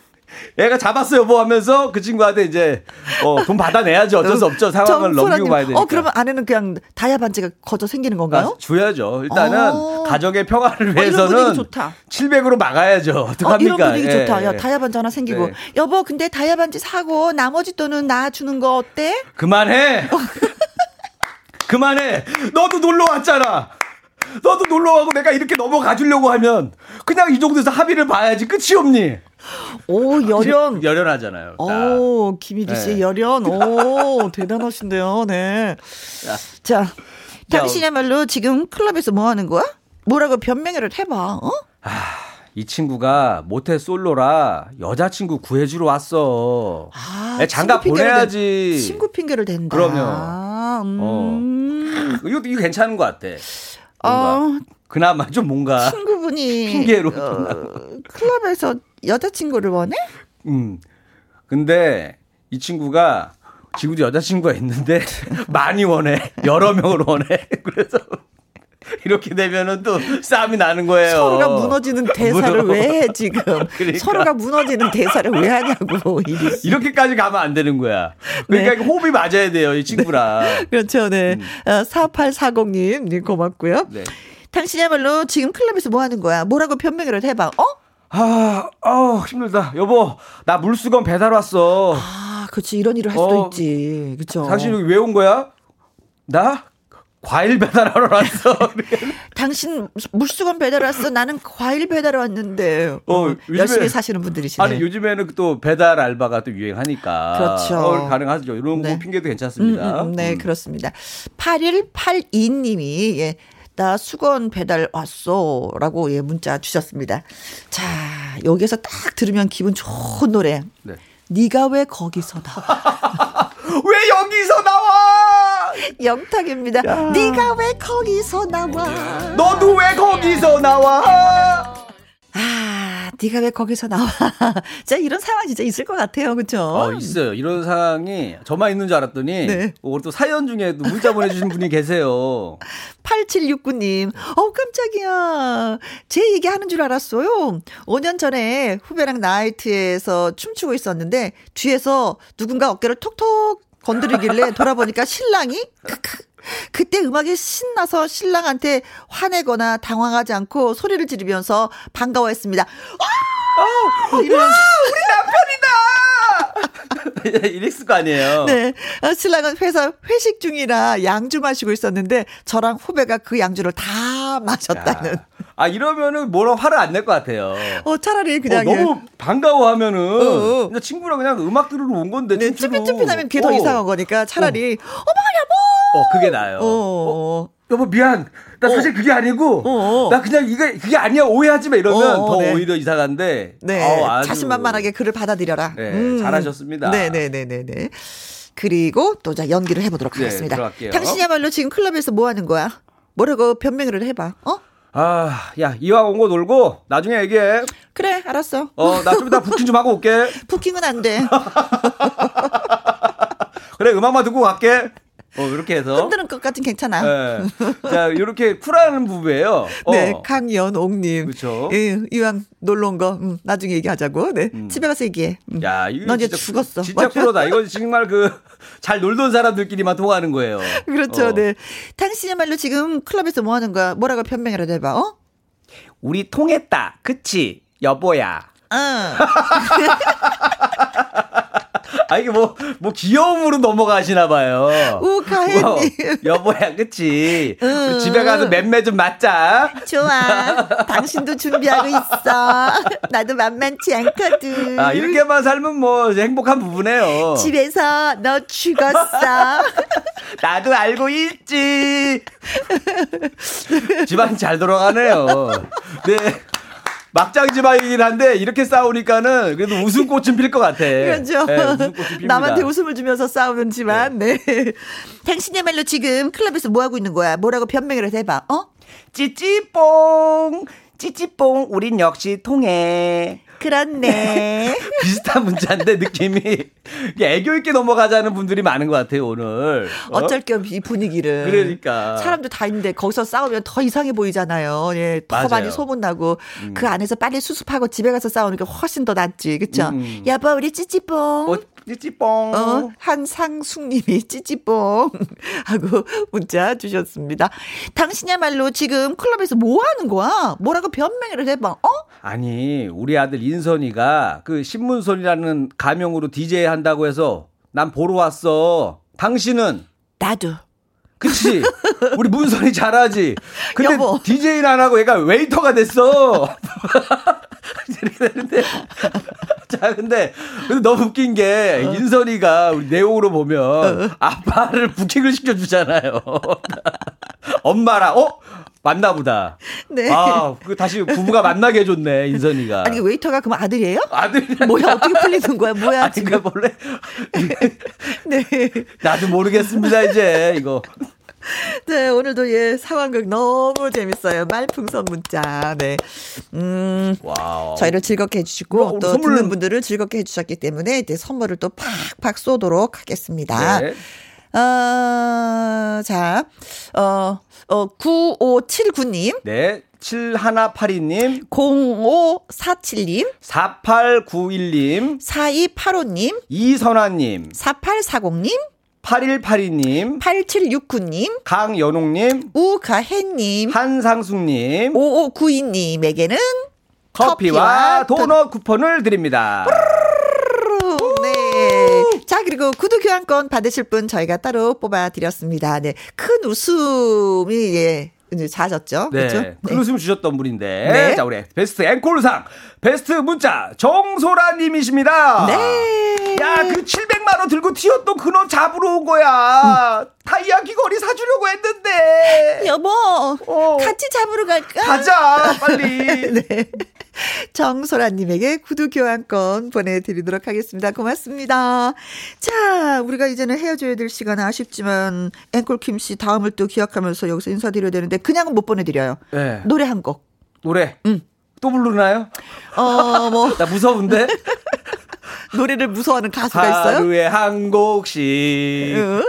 애가 잡았어 여보 하면서 그 친구한테 이제 어, 돈 받아내야죠. 어쩔 수 없죠. 상황을 넘기고 정소라님, 봐야 되니까. 어 그러면 아내는 그냥 다이아 반지가 거저 생기는 건가요? 아, 줘야죠. 일단은 어. 가정의 평화를 어, 위해서는 좋다. 700으로 막아야죠. 어, 어떡합니까? 이런 분위기 예, 좋다. 야, 예. 다이아 반지 하나 생기고. 네. 여보, 근데 다이아 반지 사고 나머지 돈은 나 주는 거 어때? 그만해. 그만해. 너도 놀러 왔잖아. 너도 놀러 가고 내가 이렇게 넘어가 주려고 하면 그냥 이 정도에서 합의를 봐야지 끝이 없니? 오, 열연. 열연하잖아요. 딱. 오, 김일희 씨의 네. 열연. 오, 대단하신데요. 네. 자, 당신이야말로 지금 클럽에서 뭐 하는 거야? 뭐라고 변명이라도 해봐. 어? 이 친구가 모태 솔로라 여자친구 구해주러 왔어. 아, 친구 핑계를 보내야지. 댄- 친구 핑계를 댄다. 그럼요. 음. 이거 이거 괜찮은 것 같아. 뭔가 어, 그나마 좀 뭔가 친구분이 핑계로 어, 클럽에서 여자친구를 원해? 음. 근데 이 친구가 지금도 여자친구가 있는데 많이 원해. 여러 명을 원해. 그래서 이렇게 되면은 또 싸움이 나는 거예요. 서로가 무너지는 대사를 무너- 왜해 지금? 그러니까. 서로가 무너지는 대사를 왜 하냐고. 이렇게까지 가면 안 되는 거야. 그러니까 네. 호흡이 맞아야 돼요, 이 친구랑. 그렇죠, 네. 어, 4840님, 님 고맙고요. 네. 당신이야말로 지금 클럽에서 뭐 하는 거야? 뭐라고 변명이라도 해봐, 어? 아, 어, 힘들다. 여보, 나 물수건 배달 왔어. 아, 그렇지. 이런 일을 할 수도 어, 있지. 그렇죠. 당신 여기 왜 온 거야? 나? 과일 배달하러 왔어. 당신 물수건 배달 왔어. 나는 과일 배달 왔는데. 어, 어, 요즘에- 열심히 사시는 분들이시네. 아니, 요즘에는 또 배달 알바가 또 유행하니까. 그렇죠. 어, 가능하죠. 이런 네. 거 핑계도 음, 괜찮습니다. 음, 음, 네, 음. 그렇습니다. 8182님이, 예, 나 수건 배달 왔어. 라고, 예, 문자 주셨습니다. 자, 여기서 딱 들으면 기분 좋은 노래. 네. 네가 왜 거기서 나와? 왜 여기서 나와? 영탁입니다. 네가 왜 거기서 나와? 너도 왜 거기서 나와? 아, 네가 왜 거기서 나와? 진짜 이런 상황 진짜 있을 것 같아요. 그죠? 어, 있어요. 이런 상황이 저만 있는 줄 알았더니 네. 오늘 또 사연 중에도 문자 보내주신 분이 계세요. 8769님, 어 깜짝이야. 제 얘기 하는 줄 알았어요. 5년 전에 후배랑 나이트에서 춤추고 있었는데, 뒤에서 누군가 어깨를 톡톡 건드리길래 돌아보니까 신랑이. 그때 음악이 신나서 신랑한테 화내거나 당황하지 않고 소리를 지르면서 반가워했습니다. 아! 이러면서 이 랬을 거 아니에요. 네. 어, 신랑은 회사 회식 중이라 양주 마시고 있었는데 저랑 후배가 그 양주를 다 마셨다는. 야. 아 이러면은 뭐라 화를 안 낼 것 같아요. 어, 차라리 어, 그냥. 너무 반가워하면은 어. 그냥 친구랑 그냥 음악 들으러 온 건데 네, 춤추러. 쭈삣쭈삣하면 그게 더 어. 이상한 거니까 차라리 어 그게 나요. 어머 여보. 어. 미안. 나 사실 그게 아니고 어, 어. 나 그냥 이게 그게 아니야 오해하지 마 이러면 어, 더 네. 오히려 이상한데. 네, 어, 자신만만하게 그를 받아들여라. 네, 잘하셨습니다. 네, 네, 네, 네, 네. 그리고 또 자 연기를 해보도록 네, 하겠습니다. 들어갈게요. 당신이야말로 지금 클럽에서 뭐 하는 거야? 뭐라고 변명을 해봐. 어? 아, 야 이왕 온 거 놀고 나중에 얘기해. 그래, 알았어. 어, 나 좀 이따 부킹 좀 하고 올게. 부킹은 안 돼. 그래 음악만 듣고 갈게. 어 이렇게 해서. 흔드는 것 같은 괜찮아. 네. 자 이렇게 쿨한 부부예요. 어. 네, 강연옥님. 그쵸. 예, 이왕 놀러 온 거, 음, 나중에 얘기하자고. 네, 집에 가서 얘기해. 음. 야, 이거 진짜 죽었어. 진짜 쿨하다. 이거 정말 그 잘 놀던 사람들끼리만 통하는 거예요. 그렇죠, 어. 네. 당신이야말로 지금 클럽에서 뭐 하는 거야? 뭐라고 변명을 해봐, 어? 우리 통했다. 그치? 여보야. 응. 아 이게 뭐 뭐 귀여움으로 넘어가시나 봐요. 우, 가혜님. 어, 여보야, 그치? 응. 집에 가서 맴매 좀 맞자. 좋아. 당신도 준비하고 있어. 나도 만만치 않거든. 아, 이렇게만 살면 뭐 행복한 부부네요. 집에서 너 죽었어. 나도 알고 있지. 집안 잘 돌아가네요. 네. 막장 집안이긴 한데 이렇게 싸우니까는 그래도 웃음꽃은 필 것 같아. 그렇죠. 네. 남한테 웃음을 주면서 싸우는 지만, 네. 당신이야말로 지금 클럽에서 뭐 하고 있는 거야? 뭐라고 변명을 해봐, 어? 찌찌뽕, 찌찌뽕, 우린 역시 통해. 그렇네. 비슷한 문자인데 느낌이 애교 있게 넘어가자는 분들이 많은 것 같아요 오늘. 어? 어쩔 겸 이 분위기를. 그러니까. 사람들 다 있는데 거기서 싸우면 더 이상해 보이잖아요. 예, 더 맞아요. 음. 많이 소문 나고 그 안에서 빨리 수습하고 집에 가서 싸우니까 훨씬 더 낫지, 그쵸? 음. 여보 우리 찌찌뽕. 어, 찌찌뽕. 어, 한상숙님이 찌찌뽕 하고 문자 주셨습니다. 당신이야말로 지금 클럽에서 뭐 하는 거야? 뭐라고 변명을 해봐, 어? 아니 우리 아들 인선이가 그 신문선이라는 가명으로 DJ 한다고 해서 난 보러 왔어. 당신은 나도. 그치? 우리 문선이 잘하지. 근데 여보. DJ는 안 하고 얘가 웨이터가 됐어. 이렇게 되는데. 자, 근데, 근데 너무 웃긴 게, 어. 인선이가 우리 내용으로 보면, 아빠를 부킹을 시켜주잖아요. 엄마랑, 어? 맞나 보다. 네. 아, 그 다시 부부가 만나게 해줬네, 인선이가. 아니, 웨이터가 그럼 아들이에요? 아들이 뭐야, 어떻게 풀리는 거야? 뭐야, 아니. 그 원래. 네. 나도 모르겠습니다, 이제, 이거. 네, 오늘도 예, 상황극 너무 재밌어요. 말풍선 문자. 네. 음. 와우. 저희를 즐겁게 해주시고 또 선물- 듣는 분들을 즐겁게 해주셨기 때문에 이제 선물을 또 팍팍 쏘도록 하겠습니다. 네. 어, 자, 어, 어, 9579님, 네. 7182님, 0547님, 4891님, 4285님, 이선아님, 4840님, 8182님, 8769님, 강연옥님, 우가혜님, 한상숙님, 5592님에게는 커피와 도넛 쿠폰을 드립니다. 네. 자, 그리고 구두 교환권 받으실 분 저희가 따로 뽑아드렸습니다. 네. 큰 웃음이, 예. 이제 잦았죠. 네. 그렇죠? 큰 웃음 주셨던 분인데. 네. 자, 우리 베스트 앵콜상, 베스트 문자, 정소라님이십니다. 네. 야, 그 700만 원 들고 튀었던 그놈 잡으러 온 거야. 다이아 귀걸이 사주려고 했는데. 여보, 어. 같이 잡으러 갈까? 가자, 빨리. 네. 정소라님에게 구두 교환권 보내드리도록 하겠습니다. 고맙습니다. 자, 우리가 이제는 헤어져야 될 시간 아쉽지만, 앵콜 김씨 다음을 또 기억하면서 여기서 인사드려야 되는데, 그냥은 못 보내드려요. 네. 노래 한 곡. 노래. 응. 또 부르나요? 어, 뭐, 나 무서운데? 노래를 무서워하는 가수가 있어요? 하루에 한 곡씩. 응.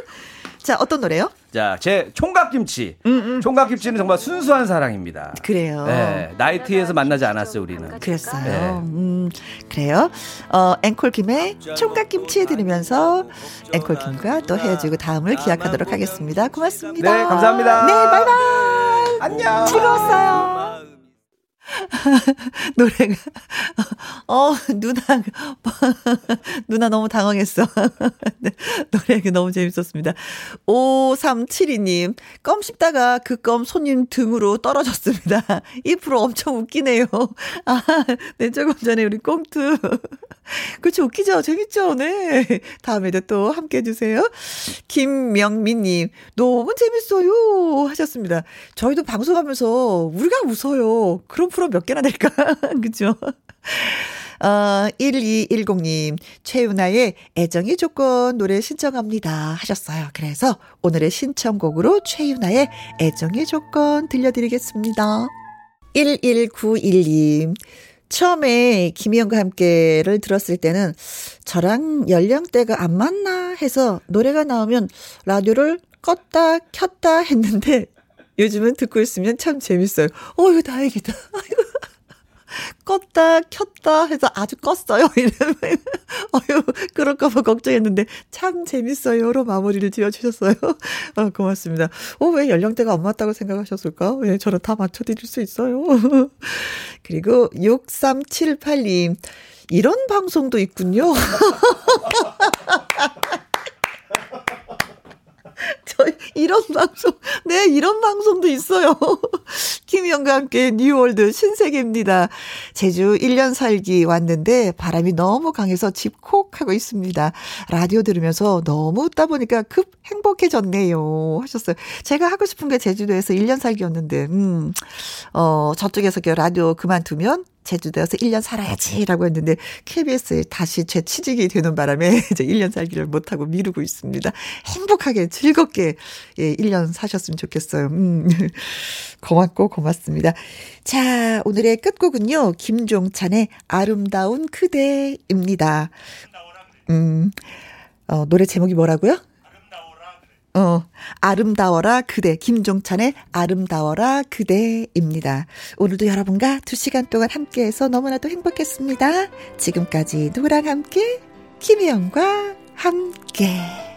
자, 어떤 노래요? 자, 제 총각김치. 음, 총각김치는 정말 순수한 사랑입니다. 그래요. 네, 나이트에서 만나지 않았어요, 우리는. 그랬어요. 네. 음, 그래요. 어, 앵콜 김의 총각김치 들으면서 앵콜 김과 또 헤어지고 다음을 기약하도록 하겠습니다. 고맙습니다. 네, 감사합니다. 네, 바이바이. 안녕. 즐거웠어요. 노래가 어 누나 누나 너무 당황했어. 네, 노래가 너무 재밌었습니다. 5372님 껌 씹다가 그 껌 손님 등으로 떨어졌습니다. 이 프로 엄청 웃기네요. 아, 네 조금 전에 우리 꽁트 그렇죠 웃기죠 재밌죠 네 다음에도 또 함께 해주세요. 김명민님 너무 재밌어요 하셨습니다. 저희도 방송하면서 우리가 웃어요. 그런 프로 몇 개나 될까? 그죠? 어, 1210님, 최윤아의 애정의 조건 노래 신청합니다. 하셨어요. 그래서 오늘의 신청곡으로 최윤아의 애정의 조건 들려드리겠습니다. 1191님, 처음에 김희영과 함께를 들었을 때는 저랑 연령대가 안 맞나 해서 노래가 나오면 라디오를 껐다 켰다 했는데 요즘은 듣고 있으면 참 재밌어요. 어휴, 다행이다. 아이고. 껐다, 켰다 해서 아주 껐어요. 이러면, 어휴, 그럴까봐 걱정했는데, 참 재밌어요로 마무리를 지어주셨어요. 어, 고맙습니다. 어, 왜 연령대가 안 맞다고 생각하셨을까? 왜 저는 다 맞춰드릴 수 있어요. 그리고 6378님, 이런 방송도 있군요. 저희 이런 방송, 네, 이런 방송도 있어요. 김희영과 함께 New World 신세계입니다. 제주 1년 살기 왔는데 바람이 너무 강해서 집콕 하고 있습니다. 라디오 들으면서 너무 웃다 보니까 급 행복해졌네요. 하셨어요. 제가 하고 싶은 게 제주도에서 1년 살기였는데, 음, 어, 저쪽에서 그 라디오 그만두면 제주도에서 1년 살아야지라고 했는데 KBS에 다시 재 취직이 되는 바람에 이제 1년 살기를 못하고 미루고 있습니다. 행복하게 즐겁게 예, 1년 사셨으면 좋겠어요. 음. 고맙고 고맙습니다. 자, 오늘의 끝곡은요. 김종찬의 아름다운 그대입니다. 음. 어, 노래 제목이 뭐라고요? 어, 아름다워라 그대. 김종찬의 아름다워라 그대입니다. 오늘도 여러분과 두 시간 동안 함께해서 너무나도 행복했습니다. 지금까지 누구랑 함께? 김혜영과 함께.